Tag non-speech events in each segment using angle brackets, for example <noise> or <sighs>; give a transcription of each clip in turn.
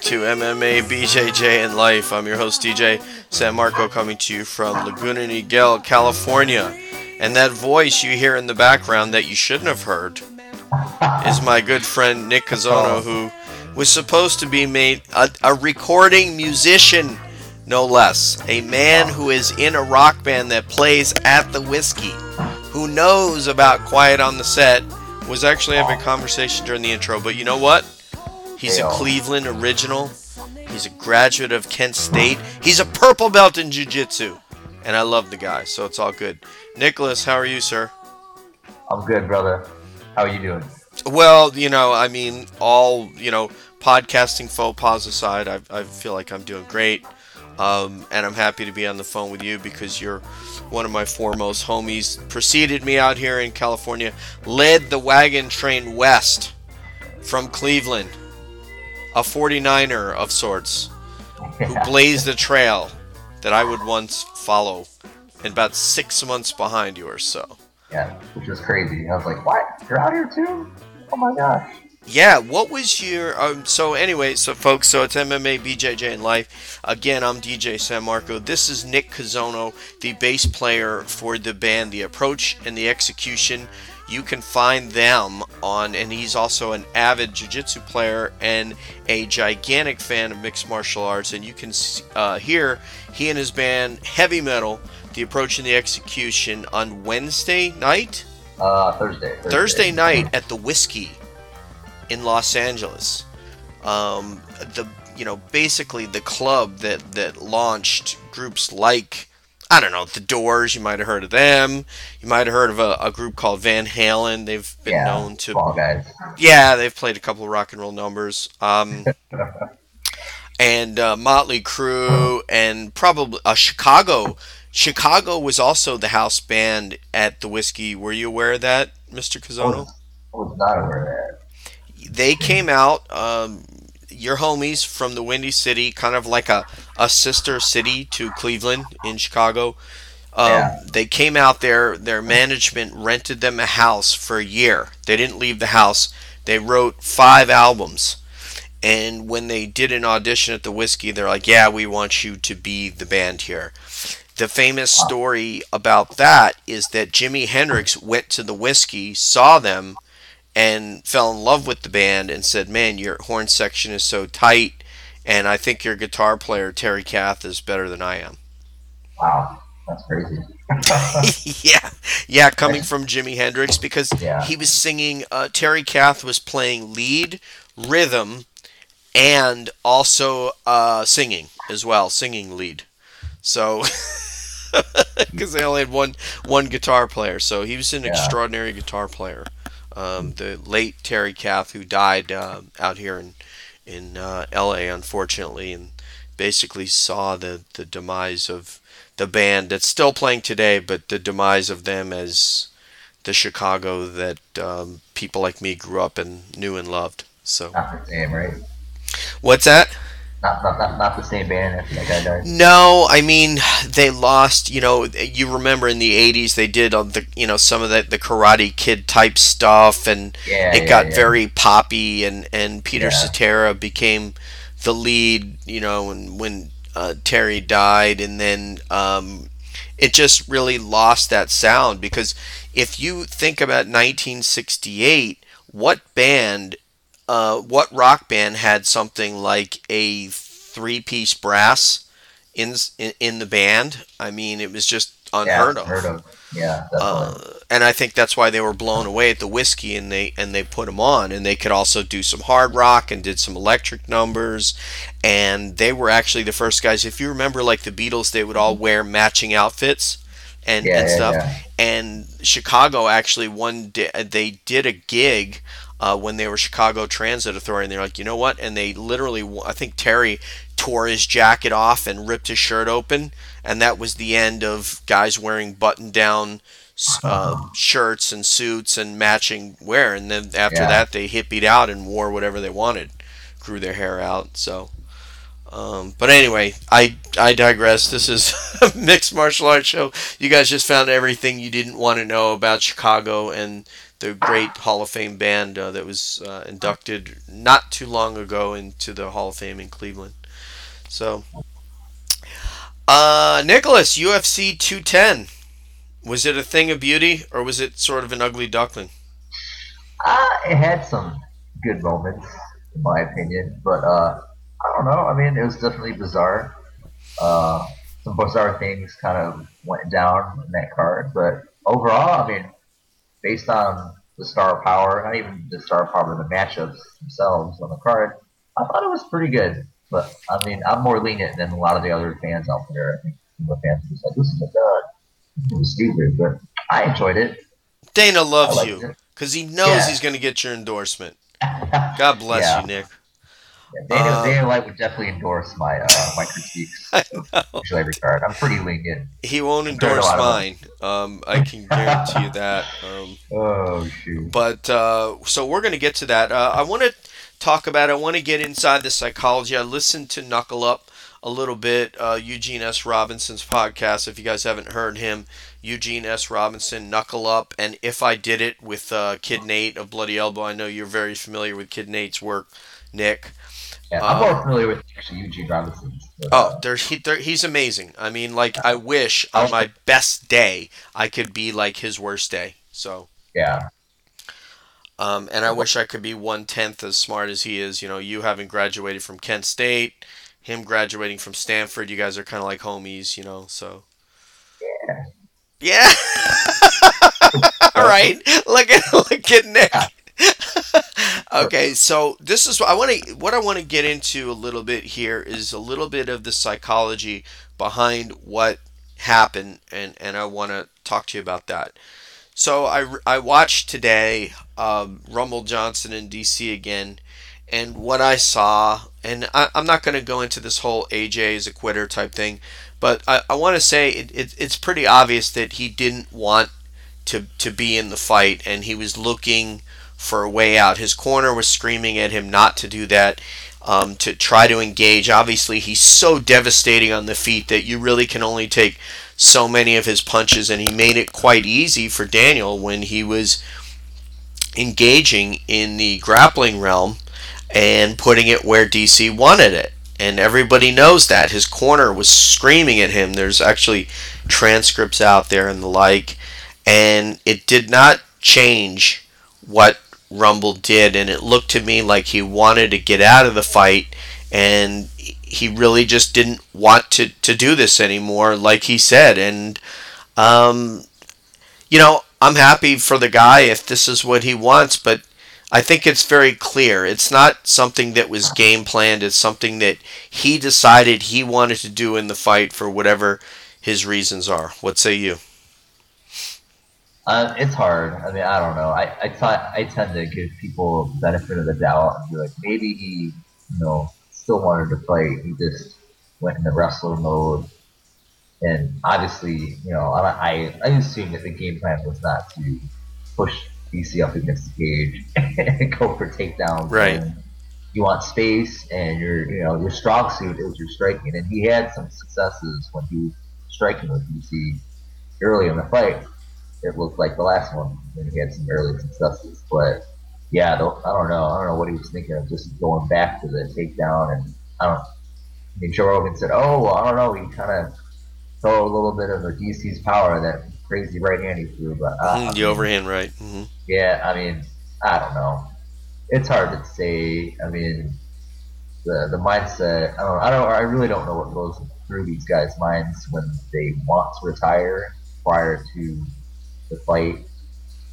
back to MMA BJJ and Life. I'm your host DJ San Marco coming to you from Laguna Niguel, California. And that voice you hear in the background that you shouldn't have heard is my good friend Nick Cazono, oh. who was supposed to be made a, a recording musician, no less. A man who is in a rock band that plays at the whiskey, who knows about Quiet on the Set, was actually having a conversation during the intro. But you know what? He's a. Cleveland original. He's a graduate of Kent State. He's a purple belt in Jiu Jitsu. And I love the guy, so it's all good. Nicholas, how are you, sir? I'm good, brother. How are you doing? Well, you know, I mean, all, you know, podcasting faux pas aside, I, I feel like I'm doing great. Um, and I'm happy to be on the phone with you because you're one of my foremost homies. Preceded me out here in California, led the wagon train west from Cleveland, a 49er of sorts, who <laughs> blazed a trail that I would once follow, and about six months behind you or so. Yeah, which was crazy. I was like, what? You're out here too? Oh my gosh. Yeah, what was your um, so anyway, so folks, so it's MMA BJJ and life. Again, I'm DJ San Marco. This is Nick Cazono, the bass player for the band The Approach and the Execution. You can find them on and he's also an avid jiu-jitsu player and a gigantic fan of mixed martial arts and you can uh, hear he and his band Heavy Metal, The Approach and the Execution on Wednesday night. Uh, Thursday. Thursday, Thursday night at the Whiskey in Los Angeles. Um, the you know basically the club that that launched groups like I don't know the Doors. You might have heard of them. You might have heard of a, a group called Van Halen. They've been Yeah, known to Small guys. yeah, they've played a couple of rock and roll numbers. Um, <laughs> and uh, Motley Crue, and probably uh, Chicago. Chicago was also the house band at the Whiskey. Were you aware of that, Mr. Cazono? I was not aware of that. They came out, um, your homies from the Windy City, kind of like a, a sister city to Cleveland in Chicago. Um, Yeah. They came out there, their management rented them a house for a year. They didn't leave the house. They wrote five albums. And when they did an audition at the Whiskey, they're like, yeah, we want you to be the band here. The famous story about that is that Jimi Hendrix went to the Whiskey, saw them, and fell in love with the band and said, man, your horn section is so tight, and I think your guitar player, Terry Kath, is better than I am. Wow, that's crazy. <laughs> <laughs> yeah, yeah, coming from Jimi Hendrix because Yeah. he was singing. Uh, Terry Kath was playing lead, rhythm, and also uh, singing as well, singing lead. So, <laughs> because they only had one one guitar player, so he was an Yeah. extraordinary guitar player. Um, the late Terry Kath, who died uh, out here in in uh, L.A. unfortunately, and basically saw the the demise of the band that's still playing today, but the demise of them as the Chicago that um, people like me grew up and knew and loved. So, same, right? what's that? Not, not, not, not the same band after that guy died. No, I mean they lost. You know, you remember in the '80s they did all the you know some of the the Karate Kid type stuff, and Yeah, it yeah, got yeah. very poppy, and and Peter Yeah. Cetera became the lead. You know, when when uh, Terry died, and then um, it just really lost that sound because if you think about 1968, what band, uh, what rock band had something like a three-piece brass in in, in the band? I mean, it was just unheard yeah, of. Heard of. Yeah, Uh, and I think that's why they were blown away at the whiskey, and they and they put them on, and they could also do some hard rock and did some electric numbers, and they were actually the first guys. If you remember, like the Beatles, they would all wear matching outfits and, Yeah, and yeah, stuff. yeah. And Chicago actually one day they did a gig. Uh, when they were Chicago Transit Authority, and they're like, you know what? And they literally, I think Terry tore his jacket off and ripped his shirt open, and that was the end of guys wearing button-down uh, shirts and suits and matching wear. And then after Yeah. that, they hippied out and wore whatever they wanted, grew their hair out. So, um, but anyway, I I digress. This is <laughs> a mixed martial arts show. You guys just found everything you didn't want to know about Chicago and the great Hall of Fame band uh, that was uh, inducted not too long ago into the Hall of Fame in Cleveland. So, uh, Nicholas, UFC 210. Was it a thing of beauty or was it sort of an ugly duckling? Uh, it had some good moments, in my opinion, but uh, I don't know. I mean, it was definitely bizarre. Uh, some bizarre things kind of went down in that card, but overall, I mean, based on the star power, not even the star power the matchups themselves on the card, I thought it was pretty good. But I mean, I'm more lenient than a lot of the other fans out there. I think the fans are just like, "This is a dud." It was stupid, but I enjoyed it. Dana loves you because he knows yeah. he's going to get your endorsement. God bless yeah. you, Nick. Daniel, Dana White would definitely endorse my uh, my critiques <laughs> of every card. I'm pretty lenient. He won't endorse mine. Um, I <laughs> can guarantee you that. Um, oh shoot! But uh, so we're going to get to that. Uh, I want to talk about. I want to get inside the psychology. I listened to Knuckle Up a little bit. Uh, Eugene S. Robinson's podcast. If you guys haven't heard him, Eugene S. Robinson, Knuckle Up, and If I Did It with uh, Kid Nate of Bloody Elbow. I know you're very familiar with Kid Nate's work, Nick. Yeah, I'm more um, familiar with actually Eugene Robinson. oh, there's he, there, he's amazing. I mean, like I wish on my best day I could be like his worst day. So yeah. Um, and I wish I could be one tenth as smart as he is. You know, you having graduated from Kent State, him graduating from Stanford. You guys are kind of like homies. You know, so. Yeah. Yeah. <laughs> All right. Look at look at Nick. <laughs> okay, so this is what I want to what I want to get into a little bit here is a little bit of the psychology behind what happened, and and I want to talk to you about that. So I I watched today um, Rumble Johnson in DC again, and what I saw, and I, am not going to go into this whole AJ is a quitter type thing, but I, I want to say it, it, it's pretty obvious that he didn't want to to be in the fight, and he was looking for a way out. His corner was screaming at him not to do that, um, to try to engage. Obviously, he's so devastating on the feet that you really can only take so many of his punches, and he made it quite easy for Daniel when he was engaging in the grappling realm and putting it where DC wanted it. And everybody knows that. His corner was screaming at him. There's actually transcripts out there and the like. And it did not change what Rumble did, and it looked to me like he wanted to get out of the fight, and he really just didn't want to, to do this anymore, like he said. And, um, you know, I'm happy for the guy if this is what he wants, but I think it's very clear. It's not something that was game planned, it's something that he decided he wanted to do in the fight for whatever his reasons are. What say you? Uh, it's hard. I mean, I don't know. I I, t- I tend to give people benefit of the doubt and be like, maybe he, you know, still wanted to fight. He just went in the wrestler mode. And obviously, you know, I, I, I assume that the game plan was not to push DC up against the cage <laughs> and go for takedowns. Right. And you want space, and your you know your strong suit is your striking, and he had some successes when he was striking with DC early in the fight it looked like the last one when he had some early successes. But yeah, I don't know. I don't know what he was thinking of just going back to the takedown. And I don't. I mean, Joe Rogan said, "Oh, well, I don't know." He kind of throw a little bit of a DC's power that crazy right hand he threw, but uh, mm, the overhand right. Mm-hmm. Yeah, I mean, I don't know. It's hard to say. I mean, the the mindset. I don't. I don't. I really don't know what goes through these guys' minds when they want to retire prior to the fight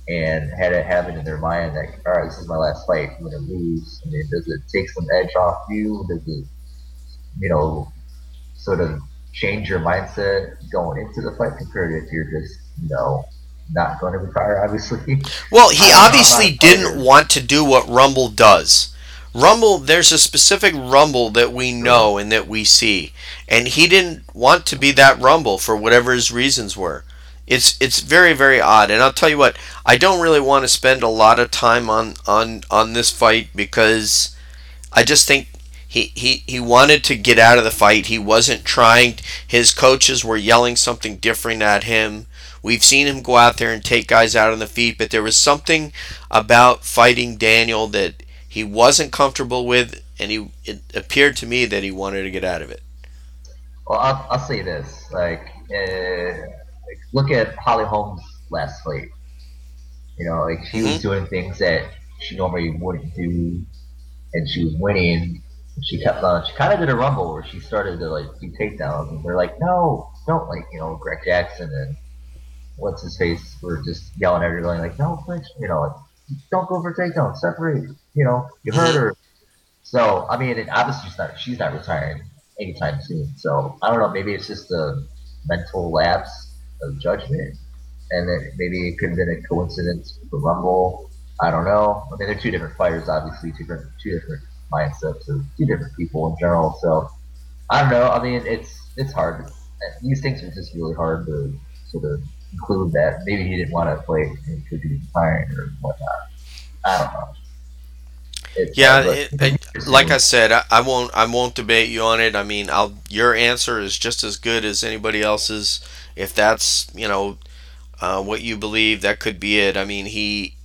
and had it happen in their mind that all right, this is my last fight. I'm gonna lose. I mean, does it take some edge off you? Does it, you know, sort of change your mindset going into the fight compared to if you're just, you know, not going to retire? Obviously. Well, he <laughs> obviously didn't want to do what Rumble does. Rumble, there's a specific Rumble that we know and that we see, and he didn't want to be that Rumble for whatever his reasons were. It's it's very very odd, and I'll tell you what. I don't really want to spend a lot of time on on on this fight because I just think he, he, he wanted to get out of the fight. He wasn't trying. His coaches were yelling something different at him, We've seen him go out there and take guys out on the feet, but there was something about fighting Daniel that he wasn't comfortable with, and he it appeared to me that he wanted to get out of it. Well, I'll, I'll say this: like, uh, like, look at Holly Holm's last fight. You know, like she mm-hmm. was doing things that she normally wouldn't do, and she was winning. She kept on. She kind of did a rumble where she started to like do takedowns, and they're like, "No, don't!" Like you know, Greg Jackson and what's his face were just yelling at her, going like, "No, please, you know, like, don't go for takedown, separate." You know, you hurt mm-hmm. her. So I mean, it, obviously she's not she's not retiring anytime soon. So I don't know. Maybe it's just a mental lapse of judgment, and then maybe it could have been a coincidence with the Rumble. I don't know. I mean, they're two different fighters, obviously, two different two different mindsets of two different people in general. So I don't know. I mean, it's it's hard. These things are just really hard to sort of include that. Maybe he didn't want to play and could be retiring or whatnot. I don't know. It's yeah, it, it, like I said, I, I, won't I won't debate you on it. I mean, I'll your answer is just as good as anybody else's. If that's you know uh, what you believe, that could be it. I mean, he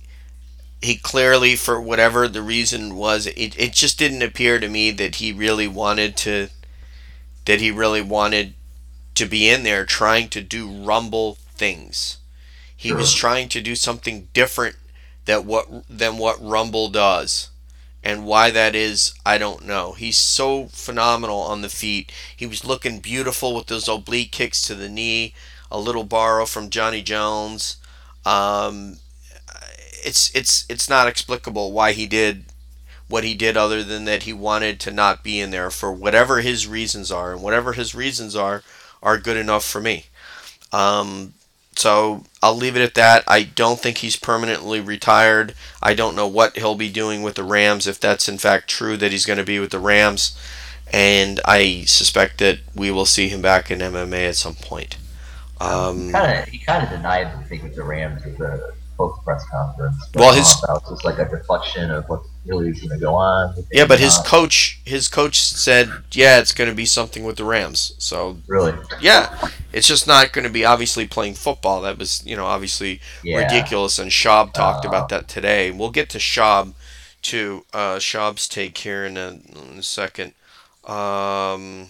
he clearly, for whatever the reason was, it, it just didn't appear to me that he really wanted to that he really wanted to be in there trying to do rumble things. He was trying to do something different that what than what Rumble does. And why that is, I don't know. He's so phenomenal on the feet. He was looking beautiful with those oblique kicks to the knee, a little borrow from Johnny Jones. Um, it's it's it's not explicable why he did what he did other than that he wanted to not be in there for whatever his reasons are and whatever his reasons are are good enough for me um, so I'll leave it at that. I don't think he's permanently retired. I don't know what he'll be doing with the Rams if that's in fact true that he's going to be with the Rams. And I suspect that we will see him back in MMA at some point. Um, he kind of denied the thing with the Rams at the post press conference. Well, his that was just like a deflection of what really is going to go on. Yeah, but his coach, his coach said, yeah, it's going to be something with the Rams. So really, yeah, it's just not going to be obviously playing football. That was, you know, obviously yeah. ridiculous. And Schaub talked uh, about that today. We'll get to Schaub, to uh, Schaub's take here in a, in a second. Um,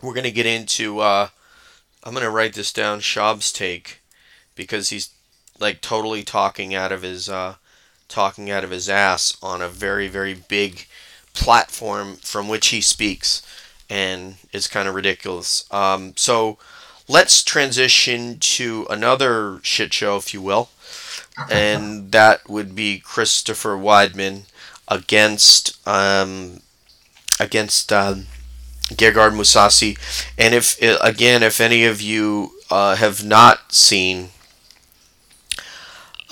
we're going to get into. Uh, I'm going to write this down. Schaub's take because he's like totally talking out of his uh, talking out of his ass on a very very big platform from which he speaks, and it's kind of ridiculous. Um, so let's transition to another shit show, if you will, <laughs> and that would be Christopher Weidman against um, against um, Gegard Mousasi. And if again, if any of you uh, have not seen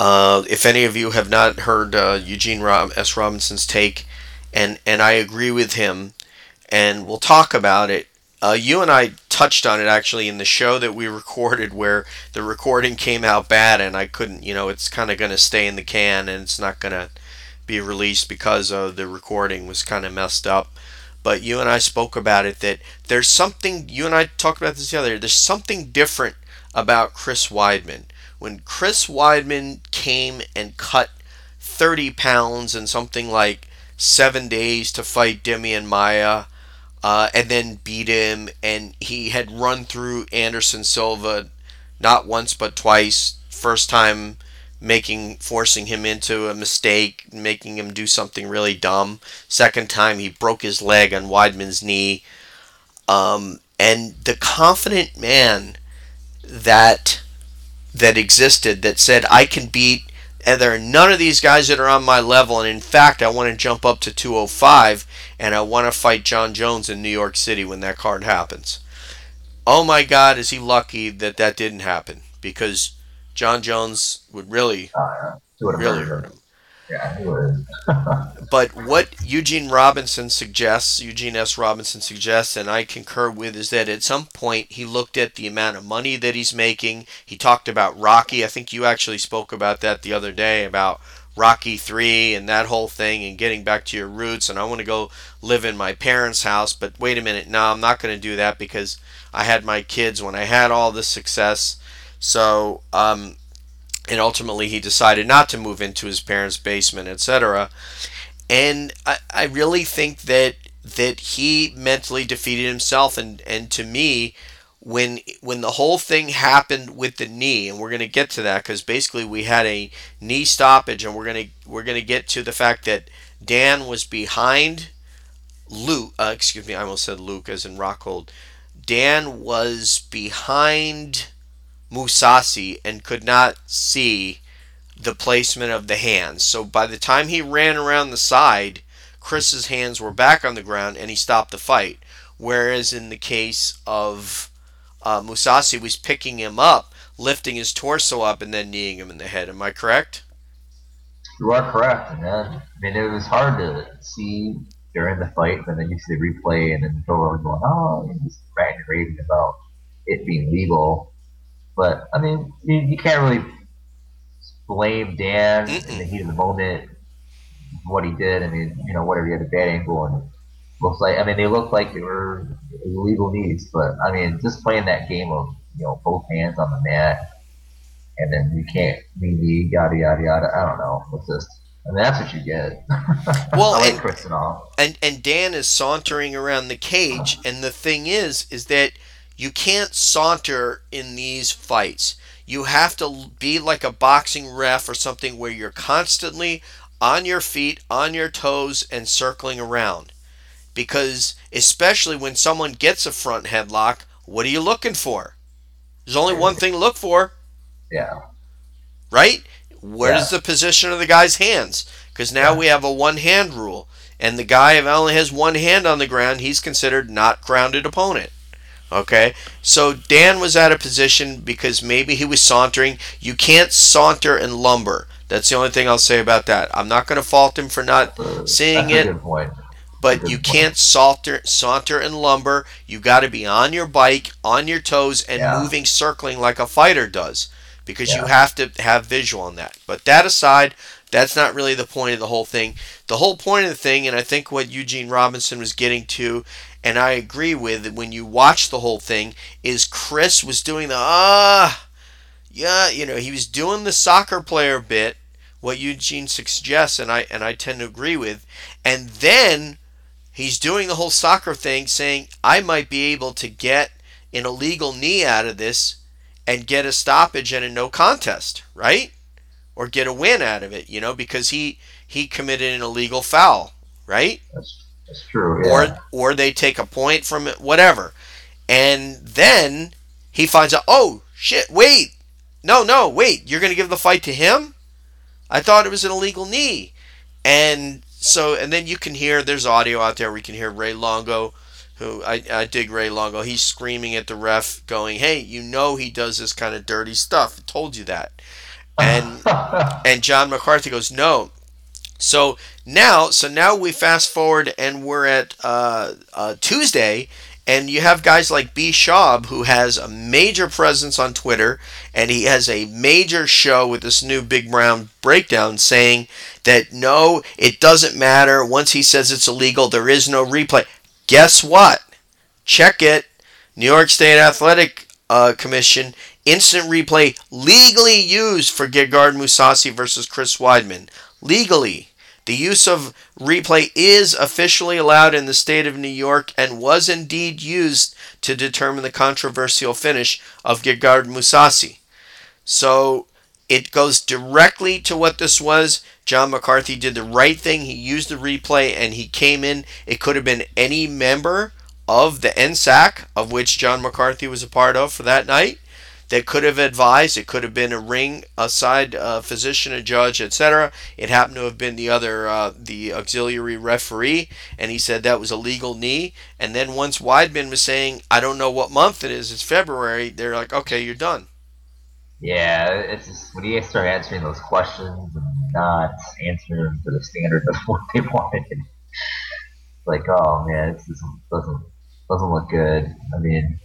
uh, if any of you have not heard uh, Eugene Rob- S. Robinson's take, and and I agree with him, and we'll talk about it. Uh, you and I touched on it actually in the show that we <laughs> recorded, where the recording came out bad, and I couldn't. You know, it's kind of going to stay in the can, and it's not going to be released because of the recording was kind of messed up. But you and I spoke about it that there's something. You and I talked about this the other. There's something different about Chris Weidman when Chris Weidman came and cut 30 pounds in something like seven days to fight Demian Maia, uh, and then beat him, and he had run through Anderson Silva not once but twice. First time making forcing him into a mistake, making him do something really dumb. Second time he broke his leg on Weidman's knee. Um, and the confident man that that existed that said I can beat and there are none of these guys that are on my level and in fact I want to jump up to 205 and I want to fight Jon Jones in New York City when that card happens. Oh my god, is he lucky that that didn't happen because Jon Jones would really uh, really hurt him. But what Eugene Robinson suggests, Eugene S. Robinson suggests, and I concur with, is that at some point he looked at the amount of money that he's making. He talked about Rocky. I think you actually spoke about that the other day about Rocky 3 and that whole thing and getting back to your roots. And I want to go live in my parents' house. But wait a minute, no, I'm not going to do that because I had my kids when I had all this success. So, um, and ultimately he decided not to move into his parents' basement, etc. And I, I really think that that he mentally defeated himself and and to me when when the whole thing happened with the knee and we're going to get to that cuz basically we had a knee stoppage and we're going to we're going to get to the fact that Dan was behind Luke uh, excuse me I almost said Luke as in Rockhold Dan was behind Mousasi and could not see the placement of the hands so by the time he ran around the side Chris's hands were back on the ground and he stopped the fight. Whereas in the case of uh, Mousasi was picking him up, lifting his torso up, and then kneeing him in the head. Am I correct? You are correct, man. I mean, it was hard to see during the fight, but then you see the replay, and then are going, "Oh," just ranting raving about it being legal. But I mean, you, you can't really blame Dan in the heat of the moment what he did. I mean, you know, whatever he had a bad angle and looks like. I mean, they look like they were illegal knees, but I mean, just playing that game of you know both hands on the mat, and then you can't knee yada yada yada. I don't know. It's just. I mean, that's what you get. <laughs> Well, like and, and and Dan is sauntering around the cage, and the thing is, is that you can't saunter in these fights. You have to be like a boxing ref or something where you're constantly on your feet, on your toes, and circling around. Because, especially when someone gets a front headlock, what are you looking for? There's only one thing to look for. Yeah. Right? Where's yeah. the position of the guy's hands? Because now yeah. we have a one hand rule. And the guy, if only has one hand on the ground, he's considered not grounded opponent. Okay? So Dan was at a position because maybe he was sauntering. You can't saunter and lumber. That's the only thing I'll say about that. I'm not going to fault him for not seeing That's it. But you can't saunter, saunter and lumber. You got to be on your bike, on your toes, and yeah. moving, circling like a fighter does, because yeah. you have to have visual on that. But that aside, that's not really the point of the whole thing. The whole point of the thing, and I think what Eugene Robinson was getting to, and I agree with when you watch the whole thing, is Chris was doing the ah. Yeah, you know, he was doing the soccer player bit, what Eugene suggests, and I and I tend to agree with. And then he's doing the whole soccer thing, saying I might be able to get an illegal knee out of this and get a stoppage and a no contest, right? Or get a win out of it, you know, because he he committed an illegal foul, right? That's, true. Yeah. Or or they take a point from it, whatever. And then he finds out, oh shit, wait, no, no, wait, you're gonna give the fight to him? I thought it was an illegal knee. And so, and then you can hear, there's audio out there. We can hear Ray Longo, who I, I dig Ray Longo. He's screaming at the ref, going, hey, you know he does this kind of dirty stuff. I told you that. And, <laughs> and John McCarthy goes, no. So now, so now we fast forward and we're at uh, uh, Tuesday, and you have guys like B. Schaub, who has a major presence on Twitter, and he has a major show with this new Big Brown breakdown saying that no, it doesn't matter. Once he says it's illegal, there is no replay. Guess what? Check it. New York State Athletic uh, Commission instant replay legally used for Gegard Mousasi versus Chris Weidman. Legally. The use of replay is officially allowed in the state of New York and was indeed used to determine the controversial finish of Gegard Mousasi. So it goes directly to what this was. John McCarthy did the right thing. He used the replay and he came in. It could have been any member of the NSAC, of which John McCarthy was a part of for that night that could have advised. It could have been a ring, a side uh, physician, a judge, etc. It happened to have been the other, uh, the auxiliary referee, and he said that was a legal knee. And then once Weidman was saying, "I don't know what month it is. It's February," they're like, "Okay, you're done." Yeah, it's just when you start answering those questions and not answering them to the standard of what they <laughs> wanted. It's like, oh man, just doesn't doesn't look good. I mean,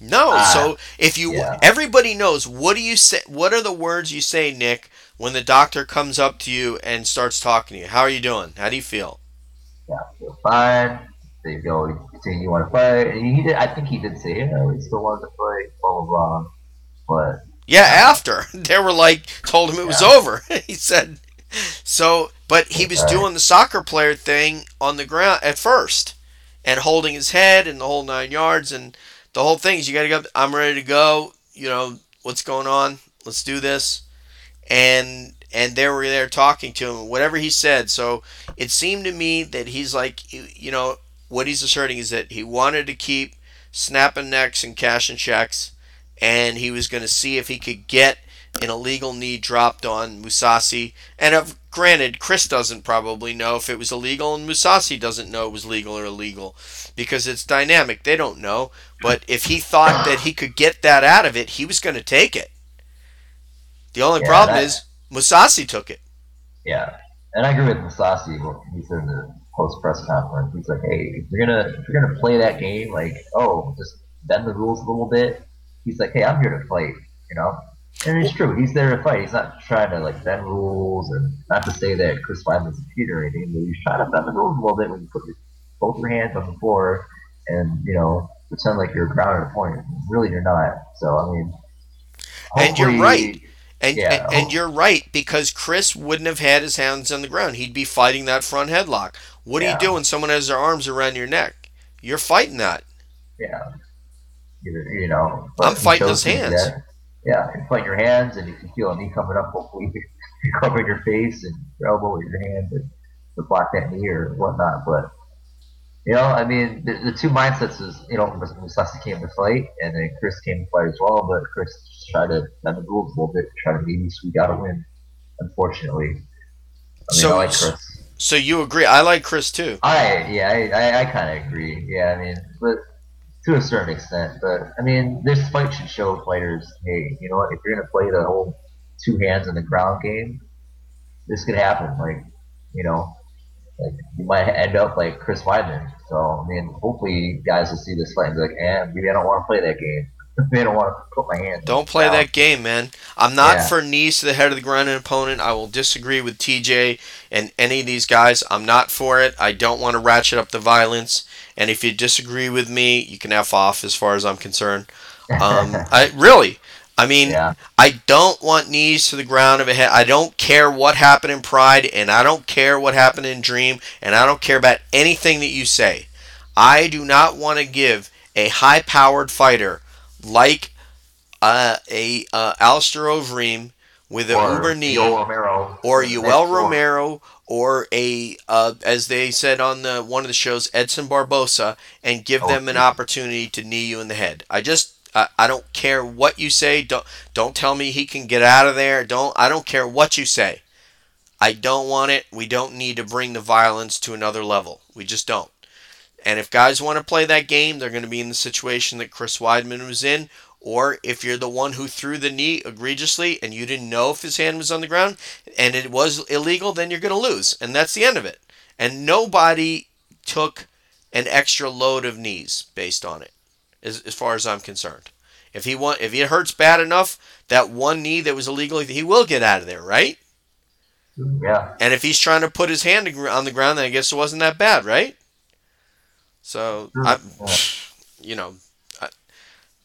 no. Uh, so if you yeah. everybody knows what do you say what are the words you say, Nick, when the doctor comes up to you and starts talking to you? How are you doing? How do you feel? Yeah, I feel fine. They go, continue, you want to fight. And he did I think he did say, you know, he still wanted to fight, blah blah blah. But Yeah, after <laughs> they were like told him it was over. <laughs> he said so, but he was doing the soccer player thing on the ground at first, and holding his head and the whole nine yards and the whole thing. is You got to go. I'm ready to go. You know what's going on? Let's do this. And and they were there talking to him. Whatever he said. So it seemed to me that he's like, you know, what he's asserting is that he wanted to keep snapping necks and cashing checks, and he was going to see if he could get an illegal knee dropped on Mousasi. And of granted, Chris doesn't probably know if it was illegal, and Mousasi doesn't know it was legal or illegal because it's dynamic. They don't know. But if he thought that he could get that out of it, he was going to take it. The only Yeah, problem that- is Mousasi took it. Yeah, and I agree with Mousasi. What he said in the post press conference, he's like, "Hey, if you're gonna if you're gonna play that game, like, oh, just bend the rules a little bit." He's like, "Hey, I'm here to play. you know. And it's true. He's there to fight. He's not trying to like bend rules, and not to say that Chris Weidman's a cheater or anything, but he's trying to bend the rules a little bit when you put your, both your hands on the floor and you know pretend like you're a grounded opponent. Really, you're not. So I mean, And you're right. And, Yeah. and and you're right because Chris wouldn't have had his hands on the ground. He'd be fighting that front headlock. What do you do when someone has their arms around your neck? You're fighting that. Yeah. You, you know. I'm fighting his hands. that- yeah, you fight your hands, and if you can feel a knee coming up, hopefully <laughs> you cover your face and your elbow with your hand and to block that knee or whatnot. But you know, I mean, the, the two mindsets is you know, Mousasi came to fight, and then Chris came to fight as well. But Chris tried to bend the rules a little bit, try to maybe squeak out a win. Unfortunately, I mean, So- I like Chris. So you agree? I like Chris too. I yeah, I, I, I kind of agree. Yeah, I mean, but to a certain extent. But I mean, this fight should show fighters, hey, you know what? If you're gonna play the whole two hands in the ground game, this could happen. Like, you know, like you might end up like Chris Weidman. So I mean, hopefully guys will see this fight and be like, eh, maybe I don't want to play that game. I don't want to put my hands. Don't play down. that game, man. I'm not Yeah. for knees to the head of the ground and opponent. I will disagree with TJ and any of these guys. I'm not for it. I don't want to ratchet up the violence. And if you disagree with me, you can f off as far as I'm concerned. Um, <laughs> I really, I mean, yeah, I don't want knees to the ground of a head. I don't care what happened in Pride, and I don't care what happened in Dream, and I don't care about anything that you say. I do not want to give a high-powered fighter like uh, a uh, Alistair Overeem with an or uber knee, Romero, or Yoel. Romero, or a uh, as they said on the one of the shows, Edson Barboza, and give Oh, them an yeah. opportunity to knee you in the head. I just I, I don't care what you say. Don't don't tell me he can get out of there. Don't I don't care what you say. I don't want it. We don't need to bring the violence to another level. We just don't. And if guys want to play that game, they're going to be in the situation that Chris Weidman was in. Or if you're the one who threw the knee egregiously and you didn't know if his hand was on the ground and it was illegal, then you're going to lose. And that's the end of it. And nobody took an extra load of knees based on it, as, as far as I'm concerned. If he want, if it hurts bad enough, that one knee that was illegal, he will get out of there, right? Yeah, And if he's trying to put his hand on the ground, then I guess it wasn't that bad, right? So, I, you know, I,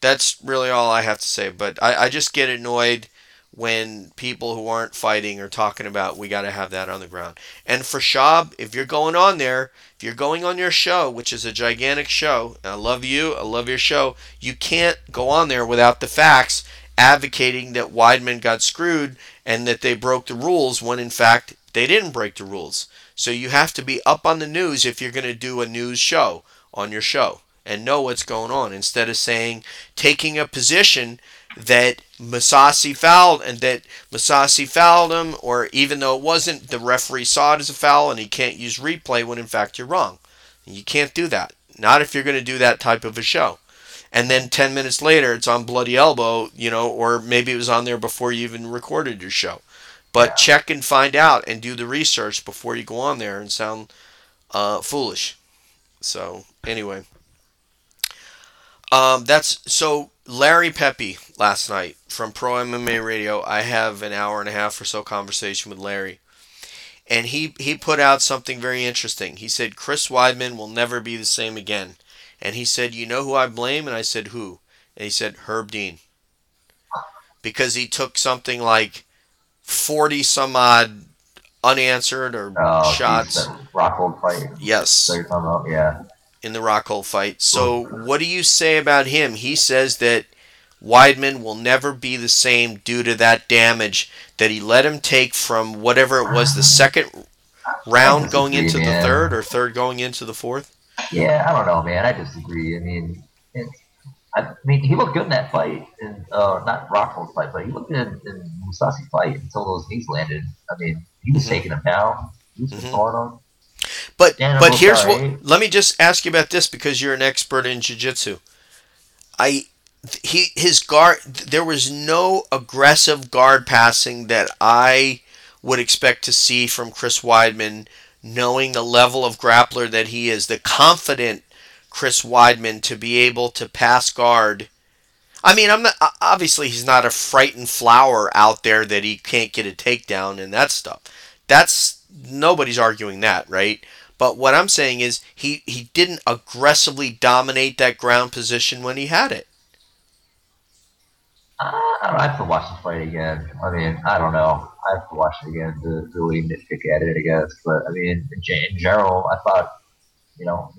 that's really all I have to say. But I, I just get annoyed when people who aren't fighting are talking about we got to have that on the ground. And for Schaub, if you're going on there, if you're going on your show, which is a gigantic show, and I love you, I love your show, you can't go on there without the facts advocating that Weidman got screwed and that they broke the rules when in fact they didn't break the rules. So you have to be up on the news if you're going to do a news show on your show and know what's going on instead of saying taking a position that Mousasi fouled and that Mousasi fouled him or even though it wasn't the referee saw it as a foul and he can't use replay when in fact you're wrong. You can't do that. Not if you're going to do that type of a show. And then 10 minutes later it's on Bloody Elbow, you know, or maybe it was on there before you even recorded your show. But Yeah. check and find out and do the research before you go on there and sound uh, foolish. So anyway, um, that's so Larry Pepe last night from Pro MMA Radio. I have an hour and a half or so conversation with Larry, and he he put out something very interesting. He said Chris Weidman will never be the same again, and he said, "You know who I blame?" And I said, "Who?" And he said, "Herb Dean." because he took something like 40 some odd unanswered or Oh, shots. Rockhold fight. Yes, So you're talking about, yeah. in the Rockhold fight. So, hmm. what do you say about him? He says that Weidman will never be the same due to that damage that he let him take from whatever it was the <sighs> second round going into the third or third going into the fourth. Yeah, I don't know, man. I disagree. I mean, I mean, he looked good in that fight, in, uh, not Rockhold's fight, but he looked good in, in Mousasi's fight until those knees landed. I mean, he was Mhm. taking him down. He was Mhm. just throwing him. But Yeah, but here's sorry. what. Let me just ask you about this because you're an expert in jiu-jitsu. I he his guard. There was no aggressive guard passing that I would expect to see from Chris Weidman, knowing the level of grappler that he is, the confident Chris Weidman to be able to pass guard. I mean, I'm not obviously he's not a frightened flower out there that he can't get a takedown and that stuff. That's nobody's arguing that, right? But what I'm saying is he he didn't aggressively dominate that ground position when he had it. Uh, I. I have to watch the fight again. I mean, I don't know. I have to watch it again to really nitpick at it, I guess. But I mean, in general, I thought, you know,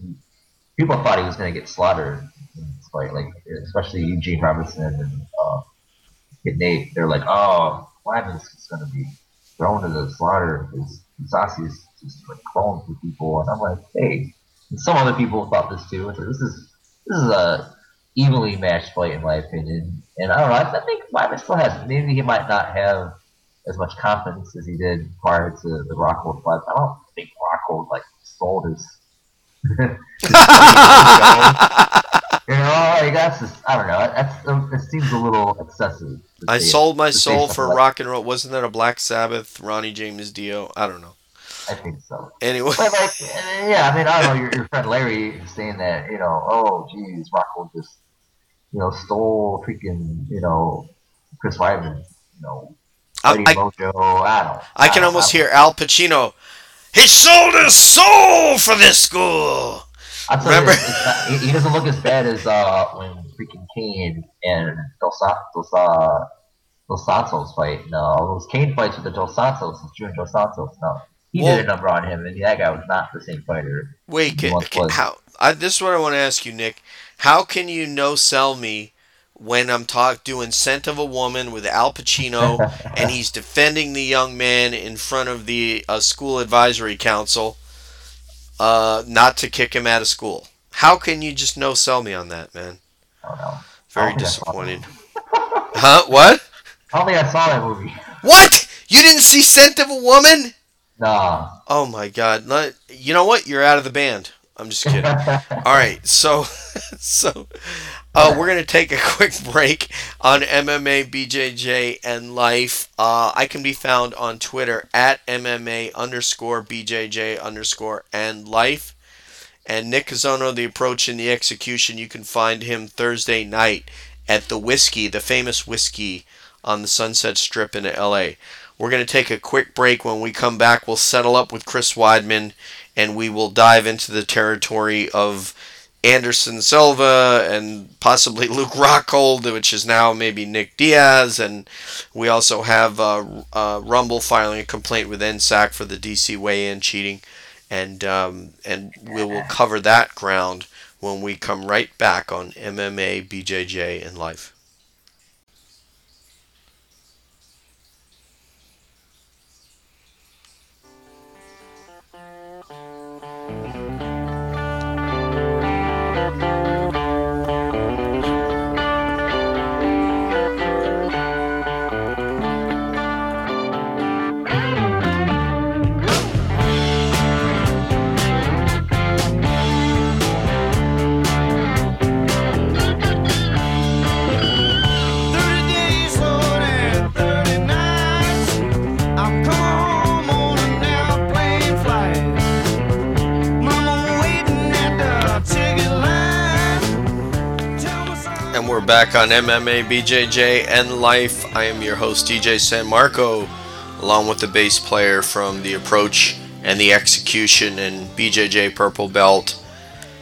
people thought he was going to get slaughtered in this fight, like especially Eugene Robinson and uh, Nate. They're like, oh, Weidman's just going to be thrown to the slaughter because Sasi's just like crawling through people, and I'm like, hey. And some other people thought this too. This is this is a evenly matched fight in my opinion. And I don't know. I, think Wyman still has. Maybe he might not have as much confidence as he did prior to the Rockhold fight. I don't think Rockhold like sold his. <laughs> You know, like that's just I don't know. That's um, it seems a little excessive. I say- sold my soul for like- rock and roll. Wasn't that a Black Sabbath, Ronnie James Dio? I don't know. I think so. Anyway, But like, uh, yeah, I mean, I don't know. Your, your friend Larry saying that you know, oh, geez, Rockhold just you know stole freaking you know Chris Weidman, you know, I, Eddie I, Mojo. I don't. I can don't- almost I don't- hear Al Pacino. He sold his soul for this school. I'll tell Remember- you, not, he, doesn't look as bad as uh, when freaking Cain and Dos, Dos, uh, Dos Santos fight. No, those Cain fights with the Dos Santos, it's Junior Dos Santos. No, he Well- did a number on him, and that guy was not the same fighter. Wait, He ca- once ca- was. how? I, this is what I want to ask you, Nick. How can you no sell me when I'm talk doing "Scent of a Woman" with Al Pacino <laughs> and he's defending the young man in front of the uh, school advisory council, uh, not to kick him out of school? How can you just no sell me on that, man? I don't. Very I don't think I saw disappointed. <laughs> huh? What? I don't think I saw that movie. What? You didn't see "Scent of a Woman"? Nah. Oh my God! You know what? You're out of the band. I'm just kidding. <laughs> All right, so <laughs> so uh, we're gonna take a <laughs> quick break on MMA, BJJ, and life. Uh, I can be found on Twitter at MMA underscore BJJ underscore and life. And Nick Kazono, the approach and the execution, you can find him Thursday night at the Whiskey, the famous Whiskey on the Sunset Strip in LA. We're going to take a quick break. When we come back, we'll settle up with Chris Weidman and we will dive into the territory of Anderson Silva and possibly <laughs> Luke Rockhold, which is now maybe Nick Diaz. And we also have uh, uh, Rumble filing a complaint with NSAC for the DC weigh in cheating. And, um, and we will cover that ground when we come right back on MMA, BJJ, and Life. We're back on MMA, BJJ, and Life. I am your host, DJ San Marco, along with the bass player from The Approach and The Execution and BJJ Purple Belt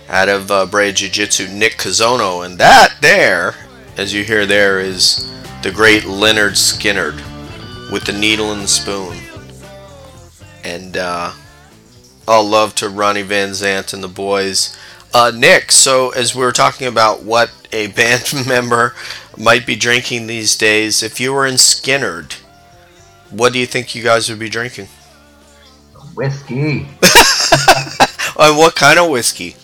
out of uh, Jiu Jitsu, Nick Kazono. And that there, as you hear there, is the great Lynyrd Skynyrd with the needle and the spoon. And uh, all love to Ronnie Van Zant and the boys. Uh, Nick, so as we were talking about what a <laughs> band member might be drinking these days, if you were in Skynyrd, what do you think you guys would be drinking? Whiskey. <laughs> uh, what kind of whiskey?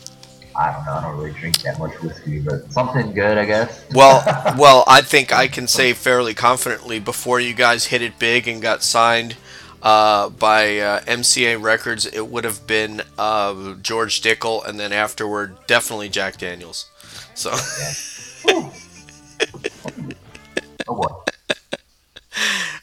I don't know. I don't really drink that much whiskey, but something good, I guess. well, <laughs> well, I think I can say fairly confidently before you guys hit it big and got signed uh, by uh, MCA Records, it would have been uh, George Dickel, and then afterward, definitely Jack Daniels. So. <laughs> oh?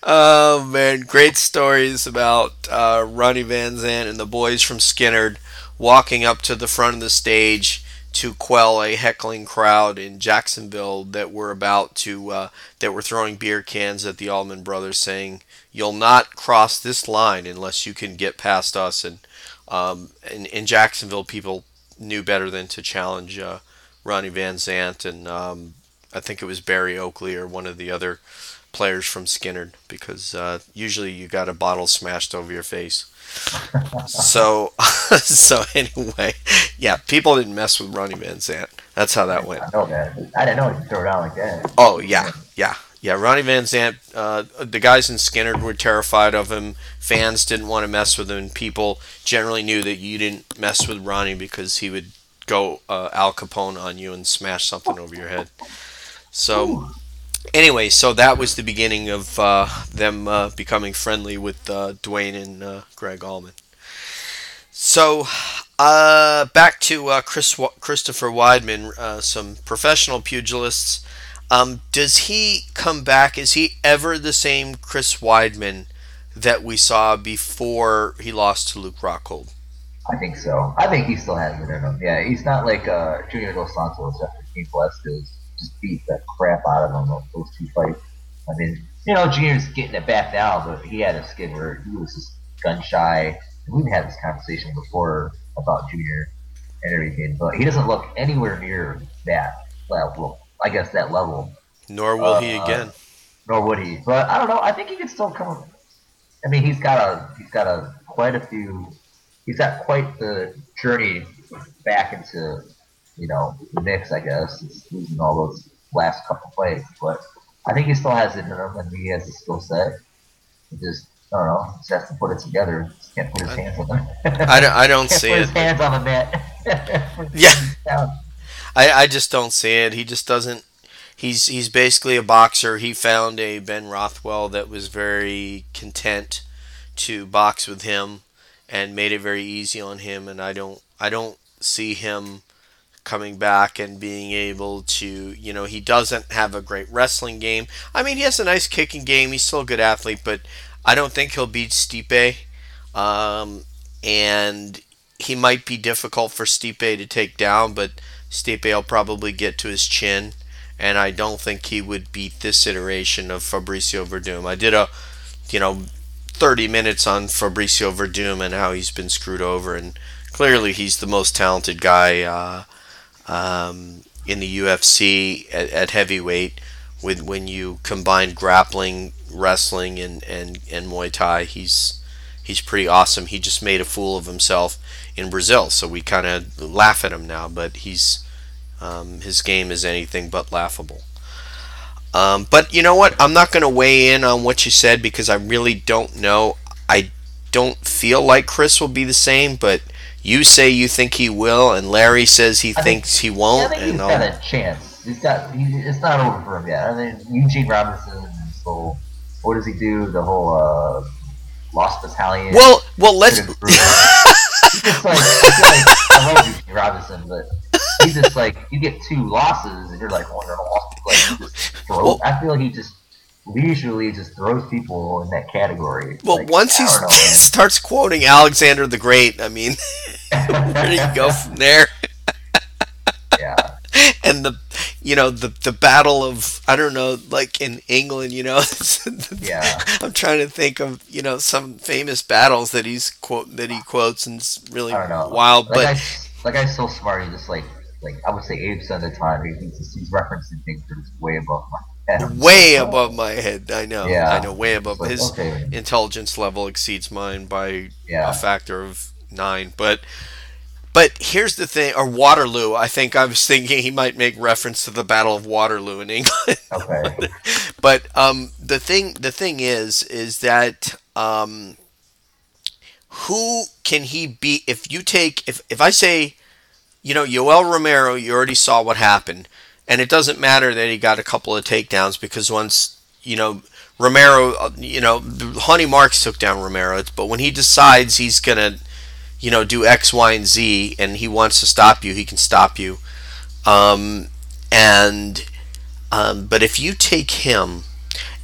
Oh man, great stories about uh, Ronnie Van Zant and the boys from Skynyrd walking up to the front of the stage to quell a heckling crowd in Jacksonville that were about to uh, that were throwing beer cans at the Allman Brothers, saying, "You'll not cross this line unless you can get past us." And um, in, in Jacksonville, people knew better than to challenge uh, Ronnie Van Zant, and um, I think it was Berry Oakley or one of the other players from Skynyrd, because uh, usually you got a bottle smashed over your face <laughs> so, <laughs> so anyway, yeah, people didn't mess with Ronnie Van Zant. That's how that went. I know. I didn't know he throw it out like that. Oh yeah, yeah, yeah. Ronnie Van Zant. Uh, the guys in Skynyrd were terrified of him. Fans didn't want to mess with him. People generally knew that you didn't mess with Ronnie because he would go uh, Al Capone on you and smash something over your head. So. Anyway, so that was the beginning of uh, them uh, becoming friendly with uh, Duane and uh, Gregg Allman. So back to Chris Christopher Weidman, some professional pugilists. Um, does he come back? Is he ever the same Chris Weidman that we saw before he lost to Luke Rockhold? I think so. I think he still has it in him. Yeah, he's not like Junior Dos Santos after Cain Velasquez just beat the crap out of him those two fights. I mean, you know, Junior's getting it back now, but he had a skin where he was just gun shy. We've had this conversation before about Junior and everything, but he doesn't look anywhere near that level. I guess that level. Nor will uh, he again. Nor would he. But I don't know. I think he could still come. I mean, he's got a he's got a quite a few. He's got quite the journey back into you know, the mix, I guess, is losing all those last couple plays. But I think he still has it in him, and he has the skill set. He just, I don't know, he just has to put it together. Just can't put his hands on it. I don't, I don't <laughs> see put it. his hands on the net. yeah. <laughs> I, I just don't see it. He just doesn't. He's he's basically a boxer. He found a Ben Rothwell that was very content to box with him and made it very easy on him. And I don't I don't see him coming back and being able to, you know, he doesn't have a great wrestling game. I mean, he has a nice kicking game. He's still a good athlete, but I don't think he'll beat Stipe. Um, and he might be difficult for Stipe to take down, but Stipe will probably get to his chin. And I don't think he would beat this iteration of Fabricio Werdum. I did a, you know, 30 minutes on Fabricio Werdum and how he's been screwed over, and clearly he's the most talented guy uh, um, in the UFC at, at, heavyweight. With when you combine grappling, wrestling, and, and, and Muay Thai, he's he's pretty awesome. He just made a fool of himself in Brazil, so we kind of laugh at him now. But he's um, his game is anything but laughable. Um, but you know what? I'm not going to weigh in on what you said because I really don't know. I don't feel like Chris will be the same, but you say you think he will, and Larry says he I thinks think, he won't. Yeah, I think he's got a chance. He's got. it's not over for him yet. I mean, Eugene Robinson. So, what does he do? The whole uh, Lost Battalion. Well, well, let's. he's <laughs> just like, I, like, I love Eugene Robinson, but he's just like you get two losses, and you're like, well, you're lost. Like, throw, well, I feel like he just leisurely just throws people in that category. Well, like, once he <laughs> starts quoting Alexander the Great, I mean, <laughs> where do you go from there? <laughs> And the, you know, the the battle of I don't know, like in England, you know. <laughs> yeah. I'm trying to think of you know some famous battles that he's quote that he quotes and it's really wild. Like but I, that guy's so smart. He just like like I would say Abe's at the time. He, he's, he's referencing things that is way above my Yeah. way oh. above my head. I know. Yeah. I know. Way above Like, his okay. intelligence level exceeds mine by Yeah. a factor of nine. But but here's the thing. Or Waterloo. I think I was thinking he might make reference to the Battle of Waterloo in England. Okay. <laughs> but um, the thing the thing is is that um, who can he beat if you take if if I say you know Yoel Romero you already saw what happened and it doesn't matter that he got a couple of takedowns because once you know Romero uh, you know Honey Marks took down Romero but when he decides he's gonna you know do X Y and Z and he wants to stop you he can stop you um, and um, but if you take him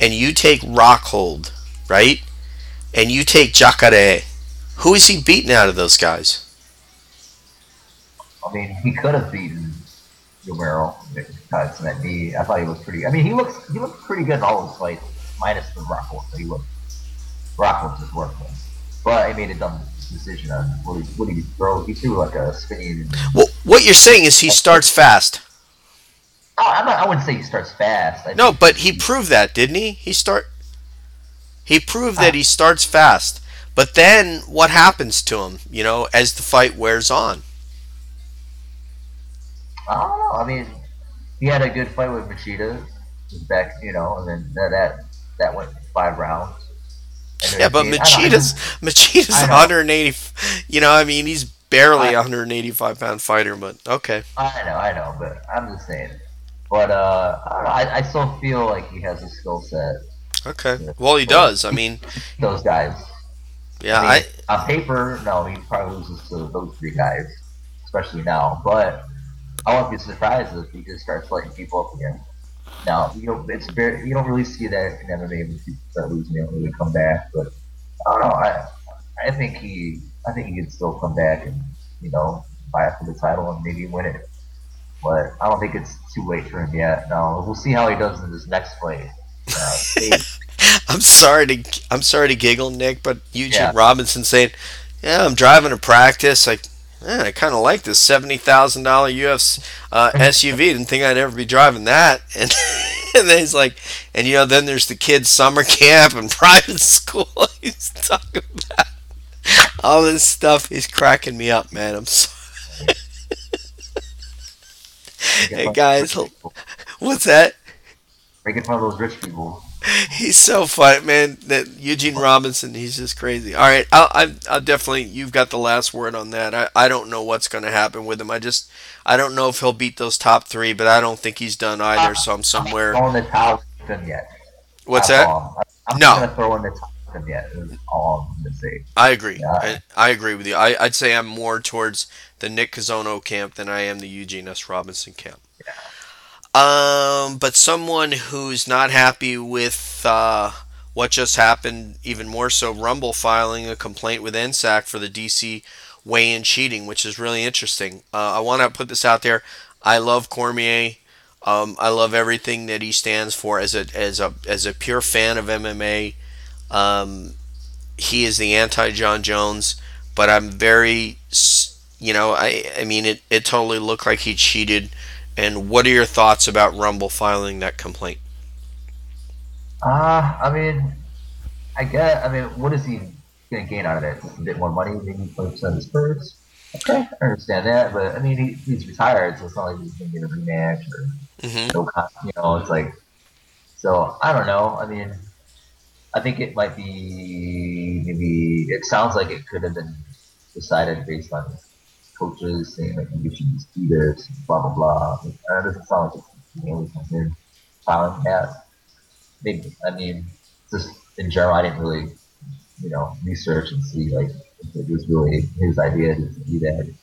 and you take Rockhold, right, and you take Jacare, who is he beating out of those guys? I mean, he could have beaten Romero and that knee. I thought he looked pretty. I mean, he looks he looked pretty good in all his fights, minus the Rockhold. So He looked Rockhold's just worthless. But I made a dumb decision on what he what he throw. He threw like a spinning. Well, what you're saying is he starts fast. Oh, not, I wouldn't say he starts fast. I No, but he proved that, didn't he? He start. He proved that ah. he starts fast, but then what happens to him? You know, as the fight wears on. I don't know. I mean, he had a good fight with Machida back, you know, and then that that, that went five rounds. Yeah, but Machida's Machida's 180. You know, I mean, he's barely I- a 185 pound fighter, but okay. I know, I know, but I'm just saying. But uh, I. I, I still feel like he has a skill set. Okay. Well, he does. I mean, <laughs> Those guys. yeah, I I, on paper, no, he probably loses to those three guys, especially now. But I won't be surprised if he just starts lighting people up again. Now, you know, it's very, you don't really see that in MMA when people start losing, they don't really come back. But I don't know. I I think he I think he can still come back and you know fight for the title and maybe win it. But I don't think it's too late for him yet. No, we'll see how he does in this next fight. Uh, <laughs> I'm sorry to I'm sorry to giggle, Nick, but Eugene Yeah. Robinson saying, "Yeah, I'm driving to practice. Like, eh, I kind of like this seventy thousand dollar UFC uh, <laughs> SUV. Didn't think I'd ever be driving that." <laughs> And and then he's like, and you know, then there's the kids' summer <laughs> camp and private school. he's talking about all this stuff. He's cracking me up, man. I'm sorry. Hey, guys, What's that? making fun of those rich people. <laughs> He's so funny, man. That Eugene Robinson, he's just crazy. All right, I'll, I, I'll definitely. You've got the last word on that. I, I don't know what's going to happen with him. I just, I don't know if he'll beat those top three, but I don't think he's done either. So I'm somewhere. throwing the towel with him yet. What's that? I'm I'm No. gonna throw in the towel yet. Is all I'm gonna say. I agree. Yeah. I, I agree with you. I, I'd say I'm more towards the Nick Kazono camp than I am the Eugene S. Robinson camp. Um, but someone who's not happy with uh, what just happened, even more so, Rumble filing a complaint with NSAC for the DC weigh-in cheating, which is really interesting. Uh, I want to put this out there. I love Cormier. Um, I love everything that he stands for as a as a as a pure fan of MMA. Um, he is the anti Jon Jones, but I'm very, you know, I I mean it it totally looked like he cheated. And what are your thoughts about Rumble filing that complaint? Uh, I mean, I get. I mean, what is he gonna gain out of it? A bit more money, maybe twenty percent of his purse. Okay, I understand that, but I mean, he, he's retired, so it's not like he's gonna get a rematch or hmm no, you know, it's like. So I don't know. I mean, I think it might be maybe. It sounds like it could have been decided based on coaches saying like you should just do this, blah blah blah. Uh, It doesn't sound like it's mainly from him filing that. Maybe I mean, just in general, I didn't really, you know, research and see like if it was really his idea to do that.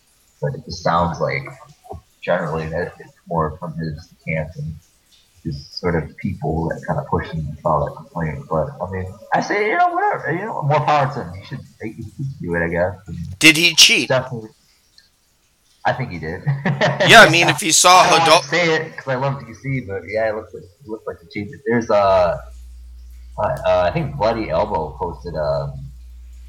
But it just sounds like generally that it's more from his camp and his sort of people that kind of push him to file that complaint. But I mean, I say you know whatever, you know, more power to him. He should, he should do it, I guess. Did he cheat? Definitely. I think he did. Yeah, I mean, if you saw <laughs> I don't adult, want to say it because I love DC, but yeah, it looks like it looks like the cheat. There's uh, uh, uh, I think Bloody Elbow posted um,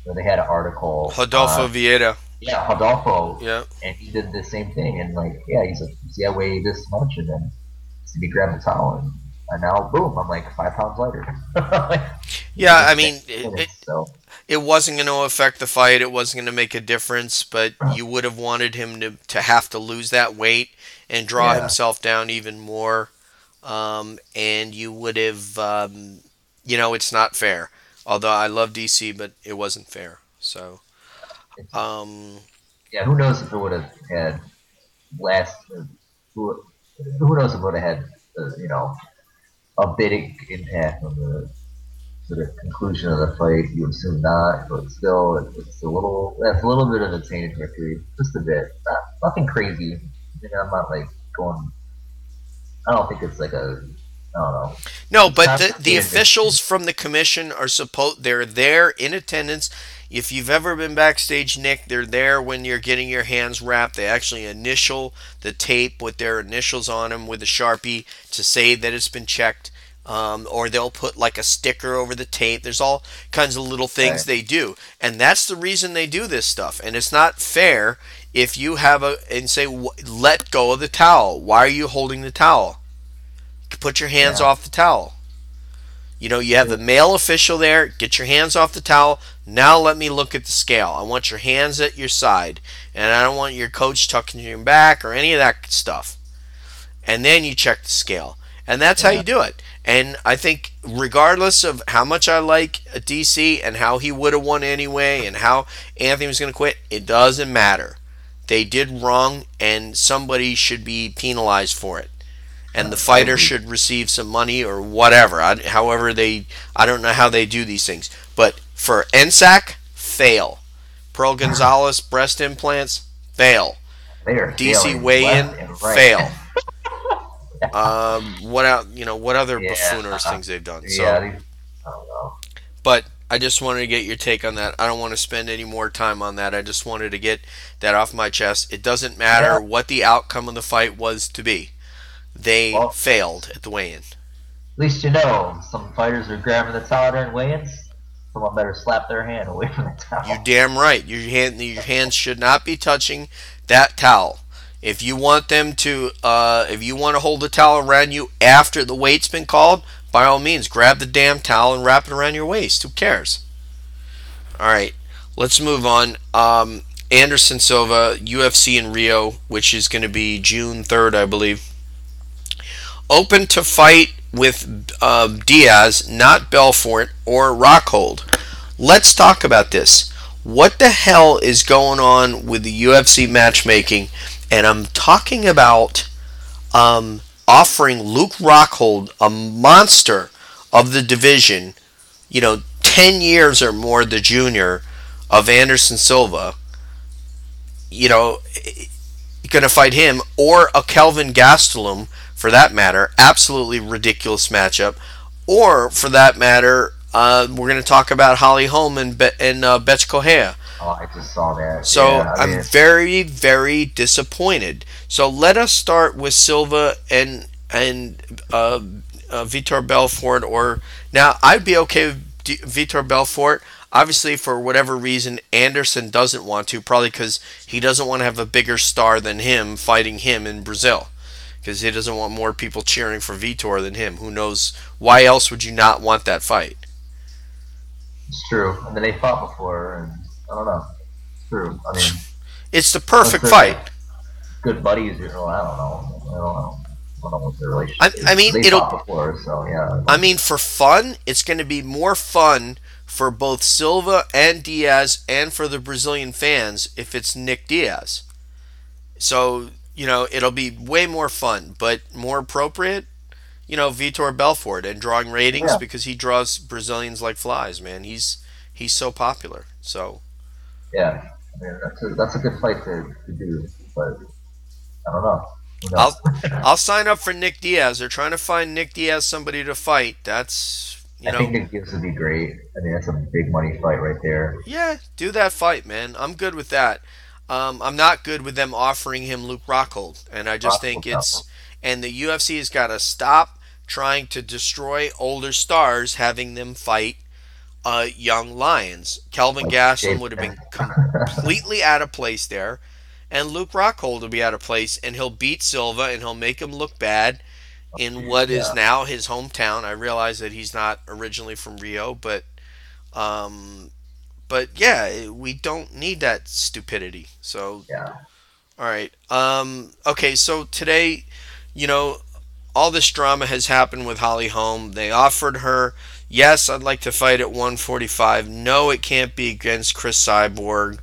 where they had an article. Rodolfo uh, Vieira, yeah, Rodolfo, yeah, and he did the same thing. And like, yeah, he's like, see, I weigh this much, and then be grabbing the towel, and and now boom, I'm like five pounds lighter. <laughs> yeah, I mean, it, it, so. It wasn't going to affect the fight. It wasn't going to make a difference, but you would have wanted him to to have to lose that weight and draw Yeah. himself down even more. Um, and you would have, um, you know, it's not fair. Although I love DC, but it wasn't fair. So, um, Yeah, who knows if it would have had last? Who, who knows if it would have had uh, you know a big impact on the sort of conclusion of the fight? You assume not, but still, it's a little. That's a little bit of a tainted victory, just a bit. Not, nothing crazy. I mean, I'm not like going. I don't think it's like a. I don't know. No, but the, the officials from the commission are supposed they're there in attendance. If you've ever been backstage, Nick, they're there when you're getting your hands wrapped. They actually initial the tape with their initials on them with a sharpie to say that it's been checked. Um, or they'll put like a sticker over the tape. There's all kinds of little things Right. they do, and that's the reason they do this stuff. And it's not fair if you have a and say "W- let go of the towel. Why are you holding the towel? Put your hands Yeah. off the towel. You know, you have the male official there. Get your hands off the towel. Now let me look at the scale. I want your hands at your side, and I don't want your coach tucking your back or any of that stuff. And then you check the scale, and that's how you do it. And I think, regardless of how much I like DC and how he would have won anyway, and how Anthony was going to quit, it doesn't matter. They did wrong, and somebody should be penalized for it and the fighter should receive some money or whatever. I, however, they I don't know how they do these things, but for NSAC, fail. Pearl <sighs> Gonzalez breast implants, fail. They are DC failing weigh-in, right. fail. Um, what out? You know what other Yeah. buffooner's things they've done. So, yeah, I don't know. but I just wanted to get your take on that. I don't want to spend any more time on that. I just wanted to get that off my chest. It doesn't matter what the outcome of the fight was to be. They Well- failed at the weigh-in. At least you know some fighters are grabbing the towel during weigh-ins. Someone better slap their hand away from the towel. You're damn right. Your hand, your hands should not be touching that towel. If you want them to, uh, if you want to hold the towel around you after the weight's been called, by all means, grab the damn towel and wrap it around your waist. Who cares? All right, let's move on. Um, Anderson Silva, UFC in Rio, which is going to be June 3rd, I believe. Open to fight with uh, Diaz, not Belfort or Rockhold. Let's talk about this. What the hell is going on with the UFC matchmaking? And I'm talking about um, offering Luke Rockhold, a monster of the division, you know, 10 years or more the junior of Anderson Silva, you know, going to fight him or a Kelvin Gastelum for that matter. Absolutely ridiculous matchup. Or for that matter, uh, we're going to talk about Holly Holm and, Be- and uh, Bethe Correia. Oh, I just saw that. So yeah, I I'm mean, very, very disappointed. So let us start with Silva and and uh, uh, Vitor Belfort. Or now I'd be okay with D- Vitor Belfort. Obviously, for whatever reason, Anderson doesn't want to. Probably because he doesn't want to have a bigger star than him fighting him in Brazil. Because he doesn't want more people cheering for Vitor than him. Who knows? Why else would you not want that fight? it's true. I mean, they fought before, and I don't know. It's true. I mean, It's the perfect fight. good buddies. You know, I don't know. I don't know. I don't know what their relationship. I- I is. mean, they it'll- before, so yeah. I mean, for fun, it's going to be more fun for both Silva and Diaz and for the Brazilian fans if it's Nick Diaz. So, you know, it'll be way more fun, but more appropriate, you know, Vitor Belfort and drawing ratings Yeah. because he draws Brazilians like flies, man. He's he's so popular. So, yeah. I mean, that's a, that's a good fight to, to do, but I don't know. I'll? I'll sign up for Nick Diaz. They're trying to find Nick Diaz somebody to fight. That's, you I know, think Nick Gibbs would be great. I mean, that's a big money fight right there. Yeah, do that fight, man. I'm good with that. Um, I'm not good with them offering him Luke Rockhold, and I just think Rockhold, it's and the UFC has got to stop trying to destroy older stars, having them fight uh, young lions. Kelvin Gastelum would have been completely out of place there, and Luke Rockhold will be out of place, and he'll beat Silva, and he'll make him look bad, in what is now his hometown. I realize that he's not originally from Rio, but um, but yeah, we don't need that stupidity. So Yeah. all right. Um, okay, so today, you know, all this drama has happened with Holly Holm. They offered her, yes, I'd like to fight at 145. No, it can't be against Cris Cyborg.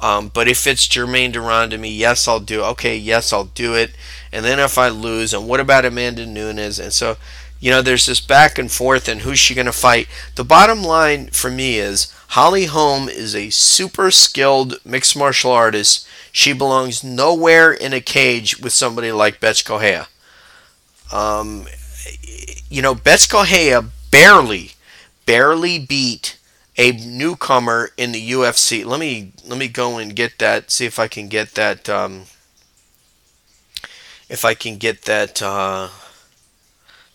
Um, but if it's Germaine de Randamie, yes, I'll do. Okay, yes, I'll do it. And then if I lose, and what about Amanda Nunes? And so, you know, there's this back and forth, and who's she going to fight? The bottom line for me is Holly Holm is a super skilled mixed martial artist. She belongs nowhere in a cage with somebody like Bethe Correia. Um, you know, Bethe Correia barely, barely beat a newcomer in the UFC. Let me let me go and get that. See if I can get that. Um, if I can get that. Uh,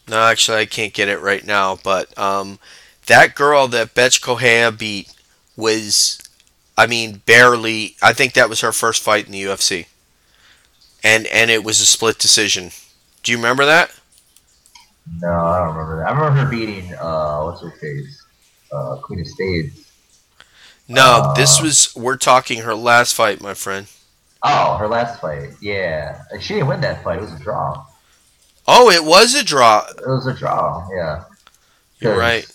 no, actually, I can't get it right now. But um, that girl that Bethe Correia beat was, I mean, barely. I think that was her first fight in the UFC, and and it was a split decision. Do you remember that? No, I don't remember that. I remember her beating uh, what's her face, uh, Queen of Spades. No, Uh, this was. We're talking her last fight, my friend. Oh, her last fight. Yeah, And she didn't win that fight. It was a draw. Oh, it was a draw. It was a draw. Yeah. You're right.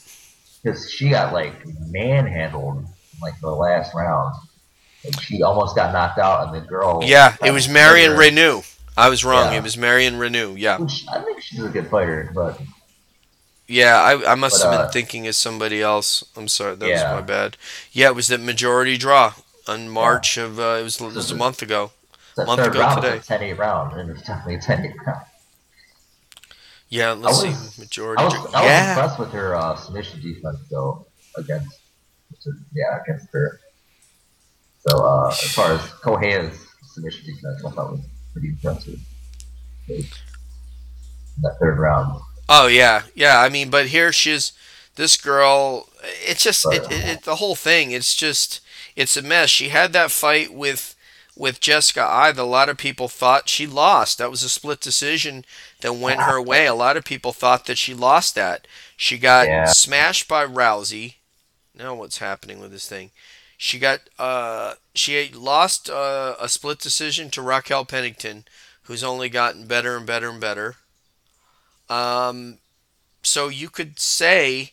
Because she got like manhandled in, like the last round. Like, she almost got knocked out, and the girl. Yeah, it was Marion Reneau. I was wrong. Yeah. It was Marion Reneau. Yeah, I think she's a good fighter, but yeah. I, I must But, have uh, been thinking of somebody else. I'm sorry. That Yeah. was my bad. Yeah, it was the majority draw on March of. Uh, it was it was a month ago. that Month third ago round today. was a 10 8 round, and it was definitely a 10 8 round. Yeah, let's I was- see. Majority. I was. I was yeah. impressed with her uh, submission defense, though, against, yeah, against her. So, uh, as far as Correia's submission defense, I thought was pretty impressive. In that third round. Oh yeah, yeah. I mean, but here she's this girl. It's just it, it, uh, it, the whole thing. It's just it's a mess. She had that fight with with Jessica Eye. that A lot of people thought she lost. That was a split decision that went her <laughs> way. A lot of people thought that she lost that. She got Yeah. smashed by Rousey. Now what's happening with this thing? She got uh she lost uh, a split decision to Raquel Pennington, who's only gotten better and better and better. Um, so you could say,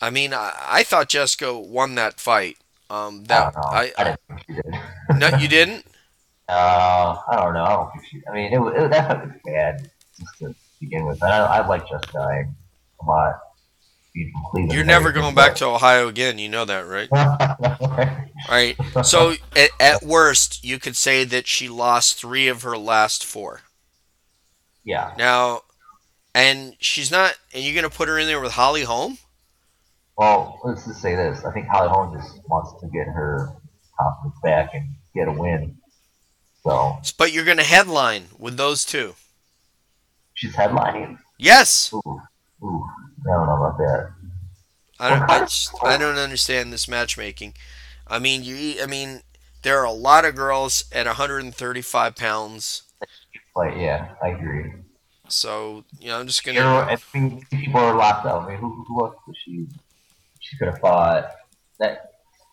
I mean, I, I thought Jessica won that fight. Um, I that don't know. I, I, didn't think she did. no, you <laughs> didn't. Uh, I don't know. I don't think she. I mean, it, was- it that fight was bad just to begin with. I, I like Jessica a lot. From Cleveland, You're never going back to Ohio again. You know that, right? to. <laughs> Right. So at, at worst, you could say that she lost three of her last four. yeah, Now, and she's not. And you're gonna put her in there with Holly Holm? Well, let's just say this. I think Holly Holm just wants to get her confidence back and get a win. So But you're gonna headline with those two. she's headlining. Yes. Ooh, ooh, I don't know about that. I don't. I, just, I don't understand this matchmaking. I mean, you. I mean, there are a lot of girls at 135 pounds. Like, yeah, I agree. So you know, I'm just gonna. know, I mean, people are locked up. I mean, who, who else could she? She could have fought. That.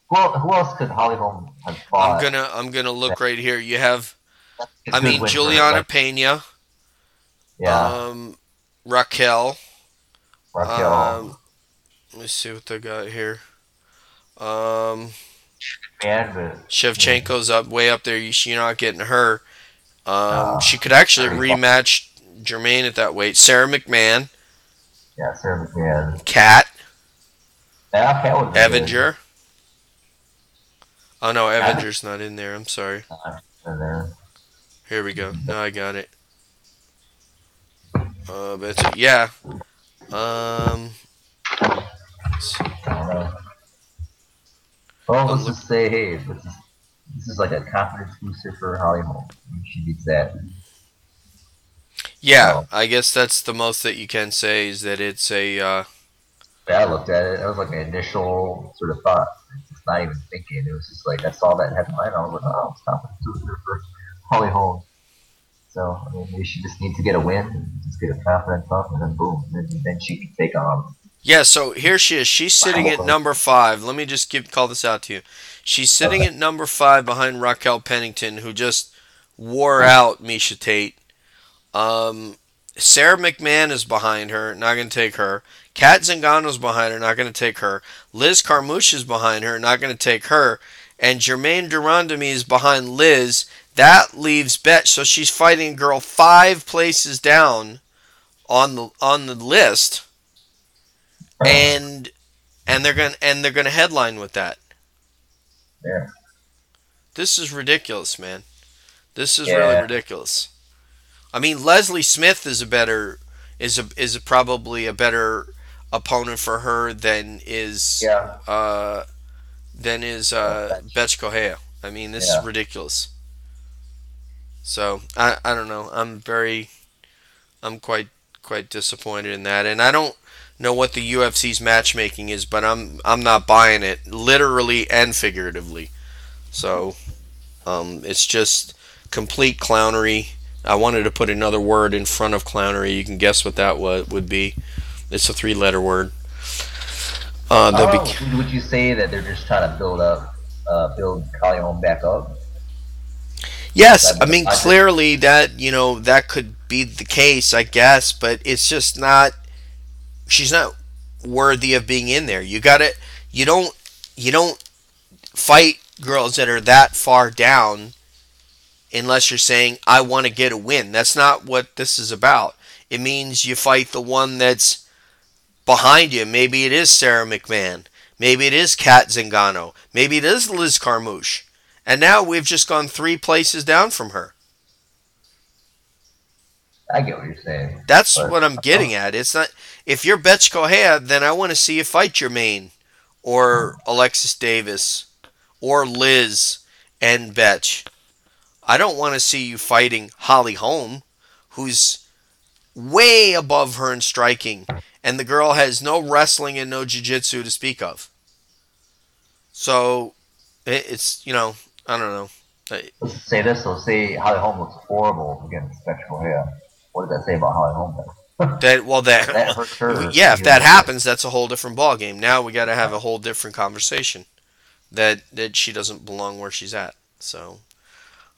Well, who else could Holly Holm have fought? I'm gonna. I'm gonna look right here. You have. It's a I good mean, win her, Juliana like, Pena. yeah, Um, Raquel. Raquel. Um, let me see what they got here. Um, man, but Shevchenko's up way up there. You- You're not getting her. Um, Uh, she could actually rematch Germaine at that weight. Sara McMann, yeah, Sara McMann. Cat. Yeah, would be good. Oh no, Evanger's not in there. I'm sorry. There. Here we go. No, I got it. Uh, but yeah. Um, let's see. I don't know. Well, Oh, let's look- just say, hey, this is, this is like a confidence booster for Holly Holm. She beats that. yeah, Oh. I guess that's the most that you can say is that it's a. Uh, Yeah, I looked at it. That was like an initial sort of thought. It's not even thinking. It was just like I saw that headline. I was like, oh, it's confidence booster for Holly Holm. So I mean, maybe she just needs to get a win and just get her confidence up, and then boom, then, then she can take on. Yeah, so here she is. She's sitting at number five. Let me just give call this out to you. She's sitting Okay. at number five behind Raquel Pennington, who just wore out Miesha Tate. Um, Sara McMann is behind her, not going to take her. Cat Zingano's behind her, not going to take her. Liz Carmouche is behind her, not going to take her. And Germaine de Randamie is behind Liz. That leaves Bet. So she's fighting a girl five places down on the on the list, and and they're gonna and they're gonna headline with that. Yeah. This is ridiculous, man. This is Yeah. really ridiculous. I mean, Leslie Smith is a better is a is a probably a better opponent for her than is Yeah. uh than is uh Bethe Correia. I mean, this Yeah. is ridiculous. So I I don't know. I'm very I'm quite quite disappointed in that, and I don't know what the UFC's matchmaking is, but I'm I'm not buying it literally and figuratively. So um, it's just complete clownery. I wanted to put another word in front of clownery. You can guess what that wa- would be. It's a three-letter word. Uh, Oh, be- would you say that they're just trying to build up, uh, build Callion back up? Yes, I mean clearly that you know that could be the case, I guess, but it's just not. She's not worthy of being in there. You got to You don't. You don't fight girls that are that far down unless you're saying I want to get a win. That's not what this is about. It means you fight the one that's behind you. Maybe it is Sara McMann. Maybe it is Cat Zingano. Maybe it is Liz Carmouche. And now we've just gone three places down from her. I get what you're saying. That's But- what I'm getting at. It's not if you're Bethe Correia, then I want to see you fight Germaine or hmm. Alexis Davis or Liz and Betch. I don't want to see you fighting Holly Holm, who's way above her in striking, and the girl has no wrestling and no jiu-jitsu to speak of. So it's you know I don't know. Let's say this, so say Holly Holm looks horrible against Spectral hair. What does that say about Holly Holm then? <laughs> That well that, That hurts her. <laughs> yeah, if that happens, that's a whole different ball game. Now we got to have a whole different conversation. That that she doesn't belong where she's at. So,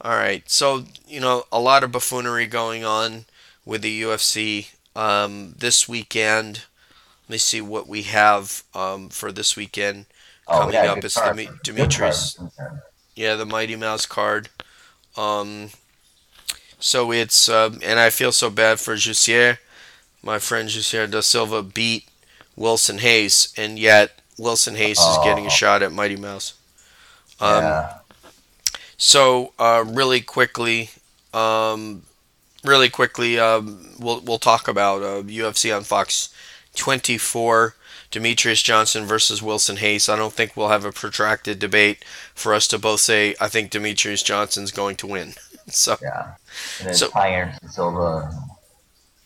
all right. So you know, a lot of buffoonery going on with the UFC um, this weekend. Let me see what we have um, for this weekend. Oh, coming yeah, up is card. Good Demetrious. Yeah, the Mighty Mouse card. Um, so it's um, and I feel so bad for Jussier. My friend Jussier da Silva beat Wilson Reis, and yet Wilson Reis is getting a Oh. shot at Mighty Mouse. Um, yeah. So uh, really quickly, um, really quickly, um, we'll we'll talk about uh, UFC on Fox 24. Demetrious Johnson versus Wilson Reis. I don't think we'll have a protracted debate for us to both say I think Demetrious Johnson's going to win. <laughs> So Yeah. And then So- Ty Silva,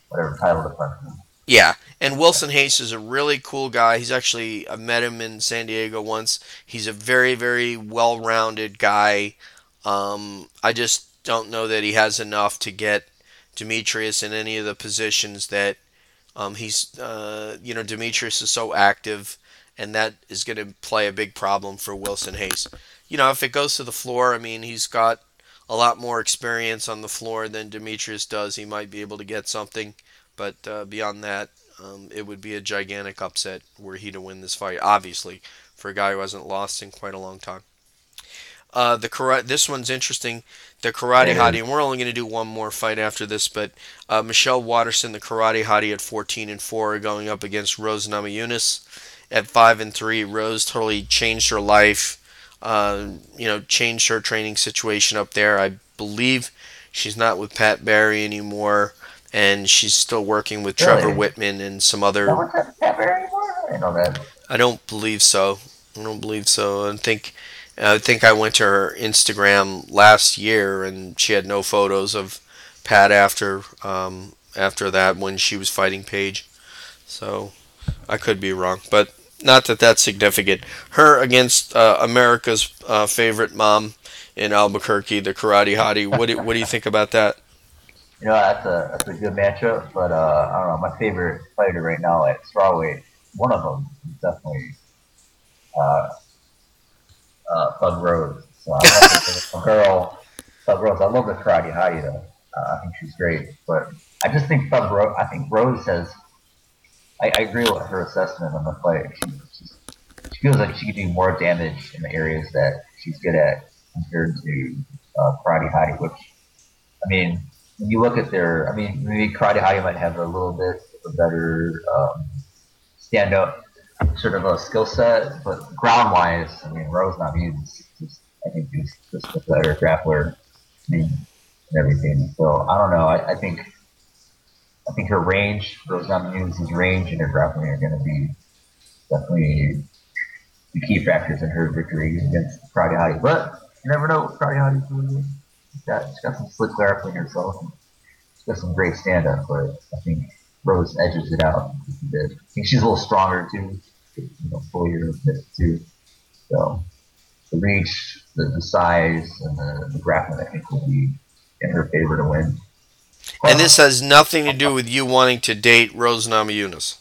whatever title defense. yeah, and Wilson Reis is a really cool guy. He's actually I met him in San Diego once. He's a very very well-rounded guy. Um, I just don't know that he has enough to get Demetrious in any of the positions that um, he's. Uh, you know, Demetrious is so active, and that is going to play a big problem for Wilson Reis. You know, if it goes to the floor, I mean, he's got a lot more experience on the floor than Demetrious does. He might be able to get something, but uh, beyond that, um, it would be a gigantic upset were he to win this fight. Obviously, for a guy who hasn't lost in quite a long time. Uh, the karate. This one's interesting. The karate is. hottie, and we're only going to do one more fight after this. But uh, Michelle Waterson, the karate hottie, at 14 and four, are going up against Rose Namajunas at five and three. Rose totally changed her life. Uh, you know, changed her training situation up there. I believe she's not with Pat Barry anymore, and she's still working with Trevor Wittman and some other what's that Pat Barry anymore? I know that. I don't believe so. I don't believe so. I think I think I went to her Instagram last year and she had no photos of Pat after um, after that when she was fighting Paige. So I could be wrong, but not that that's significant. Her against uh, America's uh, favorite mom in Albuquerque, the Karate Hottie. What do, what do you think about that? You know, that's a that's a good matchup, but uh, I don't know. My favorite fighter right now at strawweight, one of them definitely uh, Thug Rose. So girl, Thug Rose. I love the karate though. Uh, I think she's great, but I just think Thug Rose. I think Rose has. I, I agree with her assessment on the fight. She, she feels like she could do more damage in the areas that she's good at compared to uh, Karate Hottie, which I mean when you look at their, I mean, maybe Karate Hottie might have a little bit of a better um, stand up sort of a skill set, but ground wise, I mean, Rose Namajunas just, I think, is just a better grappler I mean, and everything. So I don't know. I, I think I think her range, Rose Namajunas' range and her grappling are going to be definitely the key factors in her victory against Karate Hottie. But you never know what Karate Hottie's going to do got she's got some slick grappling herself. She's got some great stand up, but I think Rose edges it out. I think she's a little stronger too, you know, fullier a bit too. So the reach, the, the size, and the, the grappling, I think, will be in her favor to win. and this has nothing to do with you wanting to date Rose Namajunas.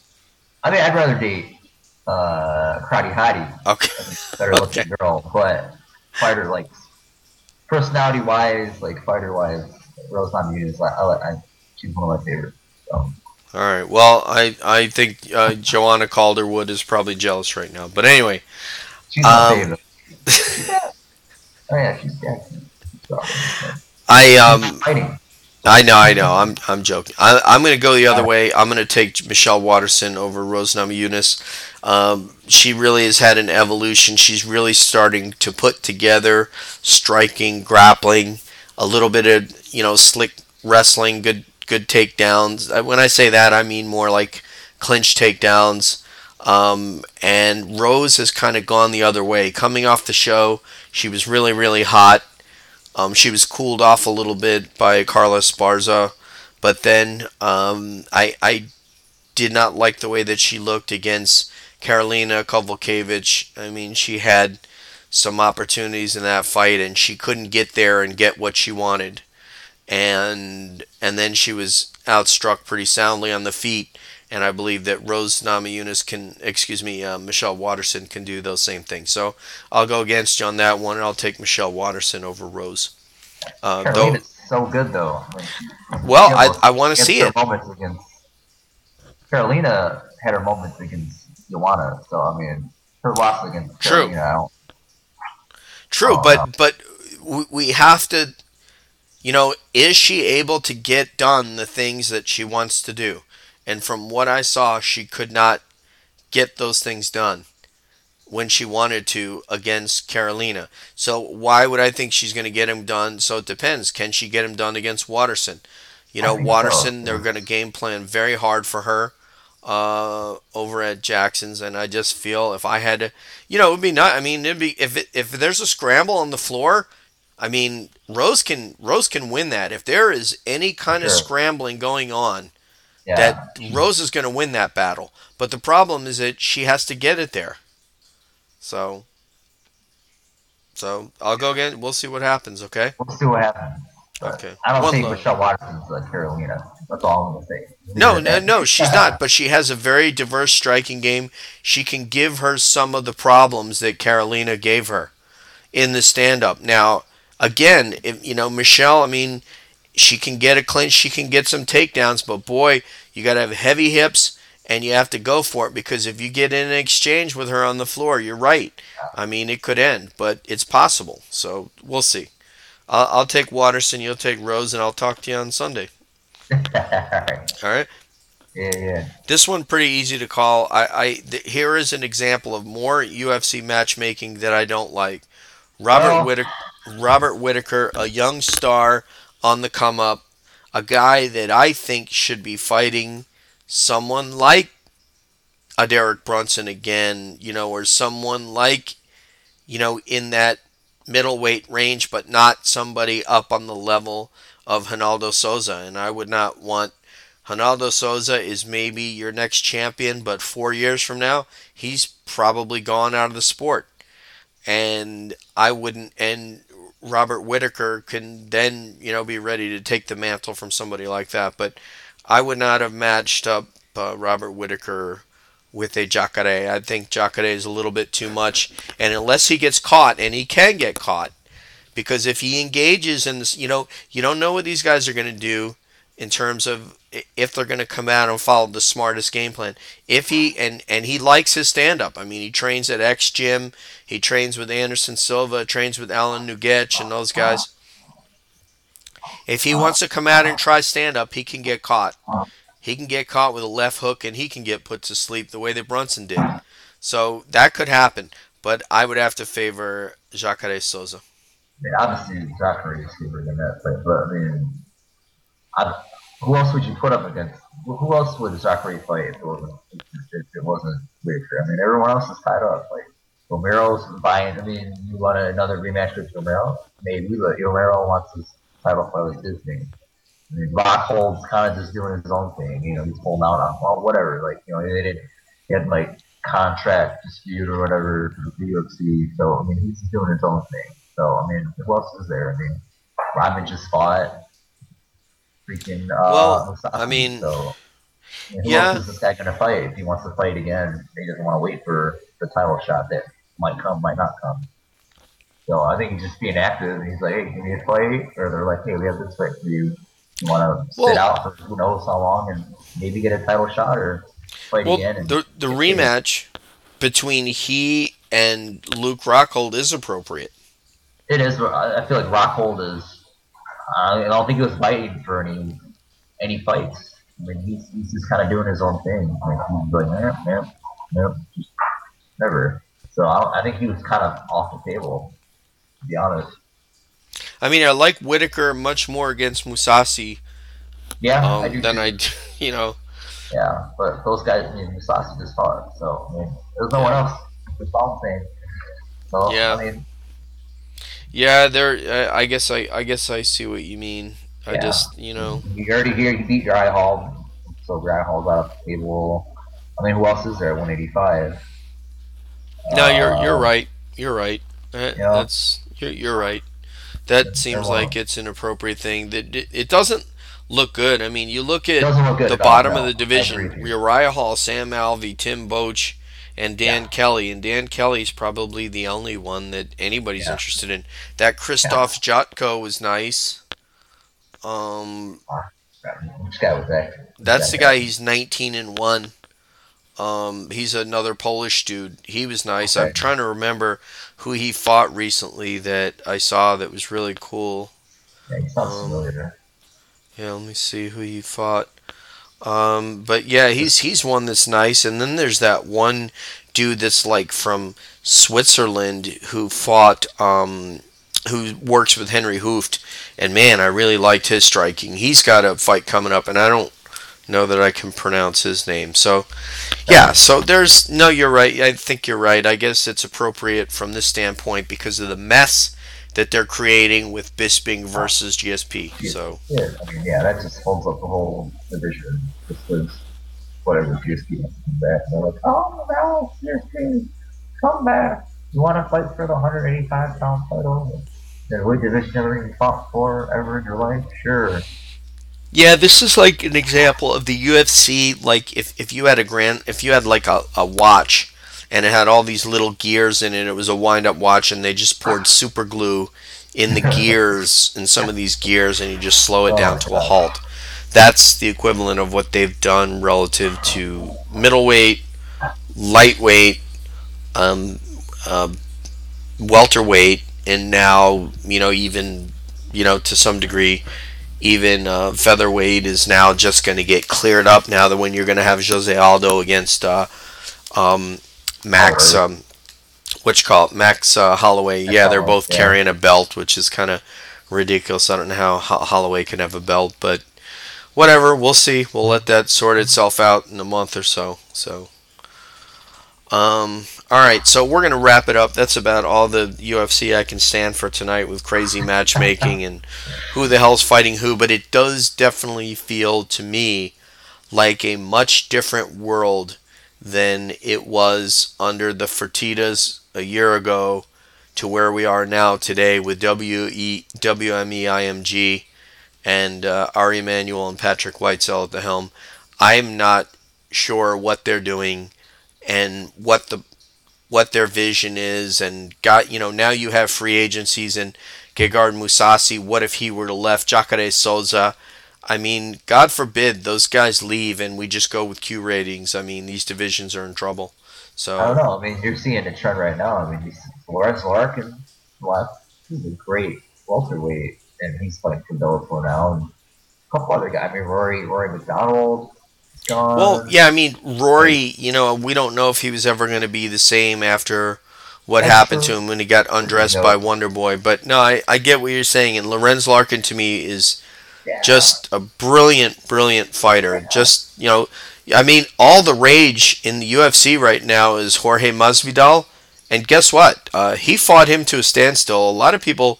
I mean, I'd rather date uh, Karate Hottie. Okay. Better looking okay. girl, but fighter like personality wise, like fighter wise, Rose Namajunas, I, I, I, she's one of my favorites. So. All right. Well, I I think uh, Joanne Calderwood is probably jealous right now. But anyway, she's um, <laughs> oh yeah, she's Jackson. I um. I know, I know. I'm, I'm joking. I, I'm going to go the other way. I'm going to take Michelle Waterson over Rose Namajunas. Um, she really has had an evolution. She's really starting to put together striking, grappling, a little bit of you know slick wrestling, good good takedowns. Uh, when I say that, I mean more like clinch takedowns. Um, and Rose has kind of gone the other way. Coming off the show, she was really really hot. Um, she was cooled off a little bit by Carla Esparza, but then um, I I did not like the way that she looked against Karolina Kowalkiewicz. I mean, she had some opportunities in that fight, and she couldn't get there and get what she wanted. And and then she was outstruck pretty soundly on the feet. And I believe that Rose Namajunas can, excuse me, uh, Michelle Waterson can do those same things. So I'll go against you on that one, and I'll take Michelle Waterson over Rose. Uh, though, so good though. well, I, I want to see it. Against Karolina had her moments against Joanna. So I mean, her loss against True. Karolina, True, but but we have to, you know, is she able to get done the things that she wants to do? And from what I saw, she could not get those things done when she wanted to against Karolina. So why would I think she's going to get him done? So it depends. Can she get him done against Waterson? You know, Waterson, so. they're going to game plan very hard for her uh, over at Jackson's, and I just feel if I had to, you know, it would be not. I mean, it'd be if it, if there's a scramble on the floor. I mean, Rose can Rose can win that. If there is any kind sure. of scrambling going on, yeah. that Rose is going to win that battle. But the problem is that she has to get it there. So, so I'll go again. We'll see what happens. Okay. We'll see what happens. Okay. I don't well, think Michelle Waterson's like Karolina. That's all I'm gonna say. No, no, no, <laughs> she's not. But she has a very diverse striking game. She can give her some of the problems that Karolina gave her in the stand-up. Now, again, if, you know Michelle. I mean, she can get a clinch. She can get some takedowns. But boy, you got to have heavy hips and you have to go for it because if you get in an exchange with her on the floor, you're right. I mean, it could end, but it's possible. So we'll see. I'll, I'll take Waterson, you'll take Rose, and I'll talk to you on Sunday. <laughs> All right. All right. Yeah, yeah. This one pretty easy to call. I, I th- here is an example of more UFC matchmaking that I don't like. Robert oh. Whittaker, Robert Whittaker, a young star on the come up, a guy that I think should be fighting someone like a Derek Brunson again, you know, or someone like, you know, in that middleweight range, but not somebody up on the level of Ronaldo Souza. And I would not want Ronaldo Souza is maybe your next champion, but four years from now, he's probably gone out of the sport. And I wouldn't, and Robert Whittaker can then, you know, be ready to take the mantle from somebody like that. But I would not have matched up uh, Robert Whittaker with a Jacare. I think Jacare is a little bit too much. And unless he gets caught, and he can get caught, because if he engages in this, you know, you don't know what these guys are going to do in terms of if they're going to come out and follow the smartest game plan. If he and and he likes his stand up. I mean, he trains at X Gym. He trains with Anderson Silva, trains with Alan Nugget and those guys. If he wants to come out and try stand up, he can get caught. He can get caught with a left hook and he can get put to sleep the way that Brunson did. So that could happen, but I would have to favor Jacare Souza. I mean, obviously Jacare is super in that fight, but I mean, I, who else would you put up against? Who else would Jacare fight if it wasn't if it wasn't Whittaker? I mean, everyone else is tied up. Like Romero's buying. I mean, you want another rematch with Romero? Maybe, but Romero wants his title fight with Disney. I mean, Rockhold's kind of just doing his own thing. You know, he's holding out on well, whatever. Like you know, they didn't get like contract dispute or whatever for the UFC. So I mean, he's doing his own thing. So I mean, who else is there? I mean, Rodman just fought freaking. Uh, well, I mean, so, who yeah. else is this guy gonna fight? If he wants to fight again, he doesn't want to wait for the title shot that might come, might not come. So I think he's just being active. He's like, hey, give me a fight, or they're like, hey, we have this fight for you. You want to Well- sit out for who knows how long and maybe get a title shot or fight Well, again. And the the rematch between he and Luke Rockhold is appropriate. It is. I feel like Rockhold is. I don't think he was fighting for any any fights. I mean, he's, he's just kind of doing his own thing. Like he's like, yeah, yeah, just never. So I, I think he was kind of off the table, to be honest. I mean, I like Whittaker much more against Mousasi Yeah, I um, do. than too. I, <laughs> you know. Yeah, but those guys, I mean, Mousasi just fought. So I mean, there's no one else. It's all the same. So Yeah. I mean, Yeah, there. I I guess I I guess I see what you mean. I Yeah. just you know. you already hear you beat Uriah Hall, so Uriah Hall's out of the table. I mean, who else is there? at 185. No, you're Uh, you're right. You're right. Uh, Yeah. That's you're you're right. That seems like it's an appropriate thing. That it, it doesn't look good. I mean, you look at look the bottom of the division: agree with you. Uriah Hall, Sam Alvey, Tim Boetsch, and Dan Yeah. Kelly. And Dan Kelly's probably the only one that anybody's Yeah. interested in. That Christoph Jotko was nice. Um, Which guy was that? that's the guy. He's 19 and one. Um, he's another Polish dude. He was nice. I'm trying to remember who he fought recently that I saw that was really cool. Yeah, um. Yeah, let me see who he fought. Um, but yeah, he's he's one that's nice. And then there's that one dude that's like from Switzerland who fought, um, who works with Henry Hooft. And man, I really liked his striking. He's got a fight coming up, and I don't know that I can pronounce his name. So yeah, so there's no, you're right. I think you're right. I guess it's appropriate from this standpoint because of the mess that they're creating with Bisping versus GSP. So. Yeah, I mean, yeah, that just holds up the whole division. Just because whatever GSP wants to come back, and they're like, oh no, GSP, come back. You want to fight for the 185 pound title? And weight division never even fought for ever in your life? Sure. Yeah, this is like an example of the UFC. Like if, if you had a grand, if you had like a, a watch, and it had all these little gears in it, it was a wind up watch, and they just poured super glue in the <laughs> gears in some of these gears, and you just slow it down to a halt. That's the equivalent of what they've done relative to middleweight, lightweight, um, uh, welterweight, and now you know even you know to some degree even uh, featherweight is now just going to get cleared up now that when you're going to have Jose Aldo against uh, um, Max, um, what you call it, Max uh, Holloway. Max yeah, they're both yeah. carrying a belt, which is kind of ridiculous. I don't know how Ho- Holloway can have a belt, but whatever. We'll see. We'll let that sort itself out in a month or so. So. Um, all right, so we're gonna wrap it up. That's about all the UFC I can stand for tonight with crazy matchmaking and who the hell's fighting who. But it does definitely feel to me like a much different world than it was under the Fertitas a year ago to where we are now today with WE, WMEIMG and uh, Ari Emanuel and Patrick Whitesell at the helm. I'm not sure what they're doing and what the what their vision is and got you know now you have free agencies and Gegard Mousasi what if he were to left Jacare Souza I mean god forbid those guys leave and we just go with Q ratings I mean these divisions are in trouble so I don't know. I mean, you're seeing the trend right now. I mean, Lorenz Larkin left. He's a great welterweight, and he's fighting for Bellator now. And a couple other guys. I mean, Rory Rory MacDonald. Gone. Well, yeah, I mean, Rory, you know, we don't know if he was ever going to be the same after what That's happened true. to him when he got undressed by Wonder Boy. But no, I, I get what you're saying. And Lorenz Larkin to me is Yeah. just a brilliant, brilliant fighter. Just, you know, I mean, all the rage in the UFC right now is Jorge Masvidal. And guess what? Uh, he fought him to a standstill. A lot of people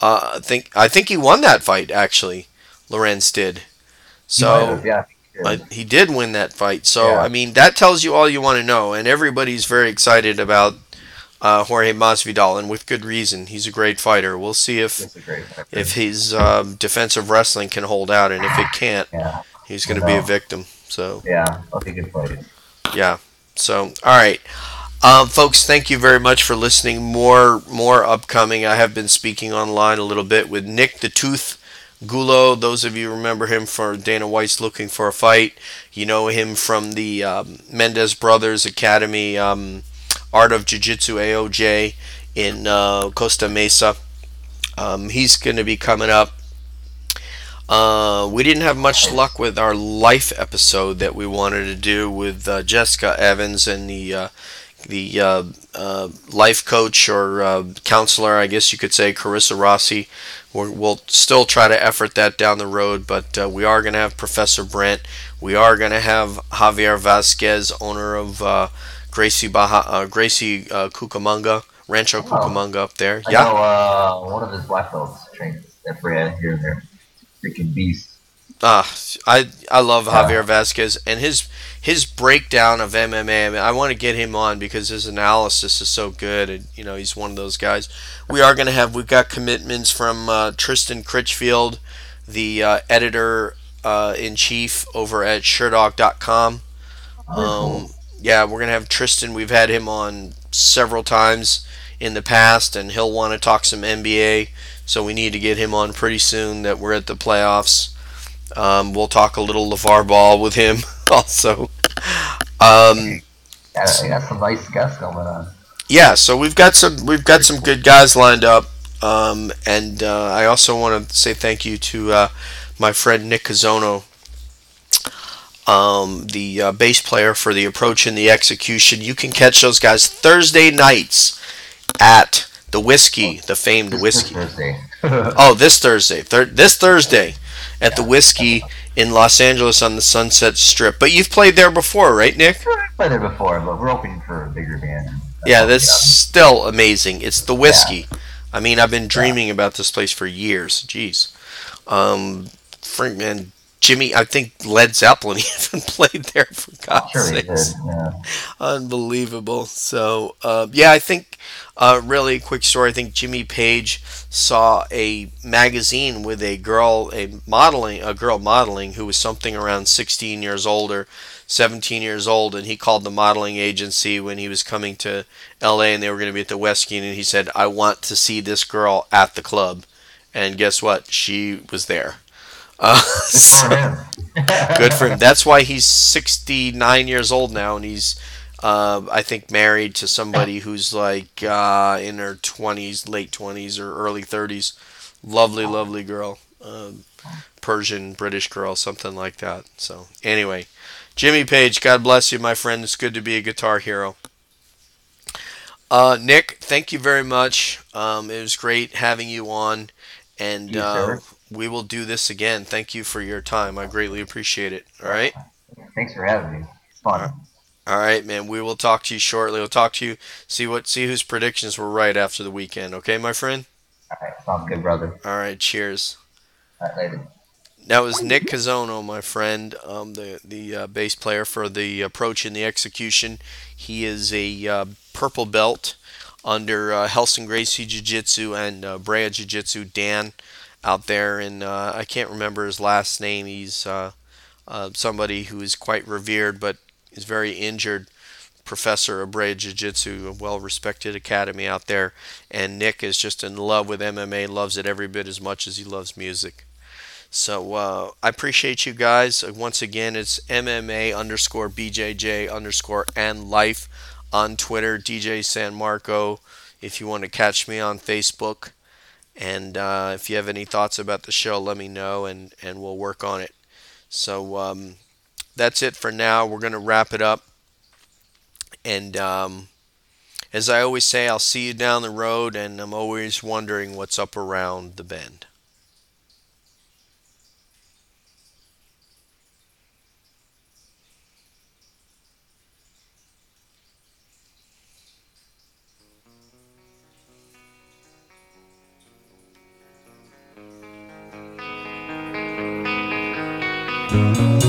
uh, think, I think he won that fight, actually. Lorenz did. So. have, yeah. he did. he did win that fight. So, Yeah. I mean, that tells you all you want to know. And everybody's very excited about uh, Jorge Masvidal, and with good reason. He's a great fighter. We'll see if, He's a great fighter. if his um, defensive wrestling can hold out. And if it can't, yeah, he's going to be a victim. So, yeah, I'll be a good fighter. yeah. So, all right. Um, folks, thank you very much for listening. More, more upcoming. I have been speaking online a little bit with Nick the Tooth Gulo. Those of you remember him for Dana White's Looking for a Fight. You know him from the um, Mendez Brothers Academy, um, Art of Jiu Jitsu AOJ in uh, Costa Mesa. Um, he's going to be coming up. Uh, we didn't have much luck with our life episode that we wanted to do with uh, Jessica Evans and the uh, the uh, uh, life coach or counselor, I guess you could say, Carissa Rossi. We're, we'll still try to effort that down the road, but we are going to have Professor Brent. We are going to have Javier Vasquez, owner of Gracie Baja, uh, Gracie uh, Cucamonga, Rancho Cucamonga up there. I Yeah. know uh, one of his black belts trains Brad here and there. Freaking beast. Ah, I I love Yeah. Javier Vasquez and his his breakdown of MMA. I, mean, I want to get him on because his analysis is so good, and you know he's one of those guys. We are going to have we've got commitments from uh, Tristan Critchfield, the uh, editor uh, in chief over at Sherdog.com. Um, yeah, we're gonna have Tristan. We've had him on several times in the past, and he'll want to talk some NBA. So we need to get him on pretty soon. That we're at the playoffs. Um, we'll talk a little LeVar Ball with him <laughs> also. Um, Yeah, some nice guests coming on. yeah, so we've got some we've got some good guys lined up, um, and uh, I also want to say thank you to uh, my friend Nick Cazono, um, the uh, bass player for the approach and the execution. You can catch those guys Thursday nights at the whiskey, the famed This- whiskey. Thursday. <laughs> Oh, this Thursday, thir- this Thursday, at the whiskey in Los Angeles on the Sunset Strip. But you've played there before, right, Nick? I've played there before, but we're opening for a bigger band. Yeah, that's still amazing. It's the whiskey. I mean, I've been dreaming about this place for years. Jeez. Um, Frank, man, Jimmy, I think Led Zeppelin <laughs> even played there for God's Sure. Yeah. Unbelievable. So, uh, yeah, I think, uh, really quick story. I think Jimmy Page saw a magazine with a girl, a modeling, a girl modeling who was something around 16 years old or 17 years old, and he called the modeling agency when he was coming to LA and they were going to be at the Westgate, and he said, I want to see this girl at the club. And guess what? She was there. Uh, Good for him. <laughs> good for him. That's why he's 69 years old now, and he's, uh, I think, married to somebody who's like uh, in her 20s, late 20s, or early 30s. Lovely, lovely girl. Um Persian, British girl, something like that. So, anyway, Jimmy Page, God bless you, my friend. It's good to be a guitar hero. Uh, Nick, thank you very much. Um, it was great having you on, and You, uh. We will do this again. Thank you for your time. I greatly appreciate it. All right. Thanks for having me. It's fun. All right, man. We will talk to you shortly. We'll talk to you. See what see whose predictions were right after the weekend. Okay, my friend. All right, sounds good, brother. All right. Cheers. All right, later. That was Nick Cazono, my friend, um, the the uh, bass player for the approach and the execution. He is a uh, purple belt under uh, Helson Gracie Jiu Jitsu and uh, Brea Jiu Jitsu. Dan out there, and uh, I can't remember his last name. He's uh, uh, somebody who is quite revered, but is very injured. Professor of Brea Jiu Jitsu, a well respected academy out there. And Nick is just in love with MMA, loves it every bit as much as he loves music. So uh, I appreciate you guys. Once again, it's MMA underscore BJJ underscore and life on Twitter, DJ San Marco. If you want to catch me on Facebook, and uh, if you have any thoughts about the show, let me know, and and we'll work on it. So um, that's it for now. We're gonna wrap it up, and um, as I always say, I'll see you down the road, and I'm always wondering what's up around the bend. Música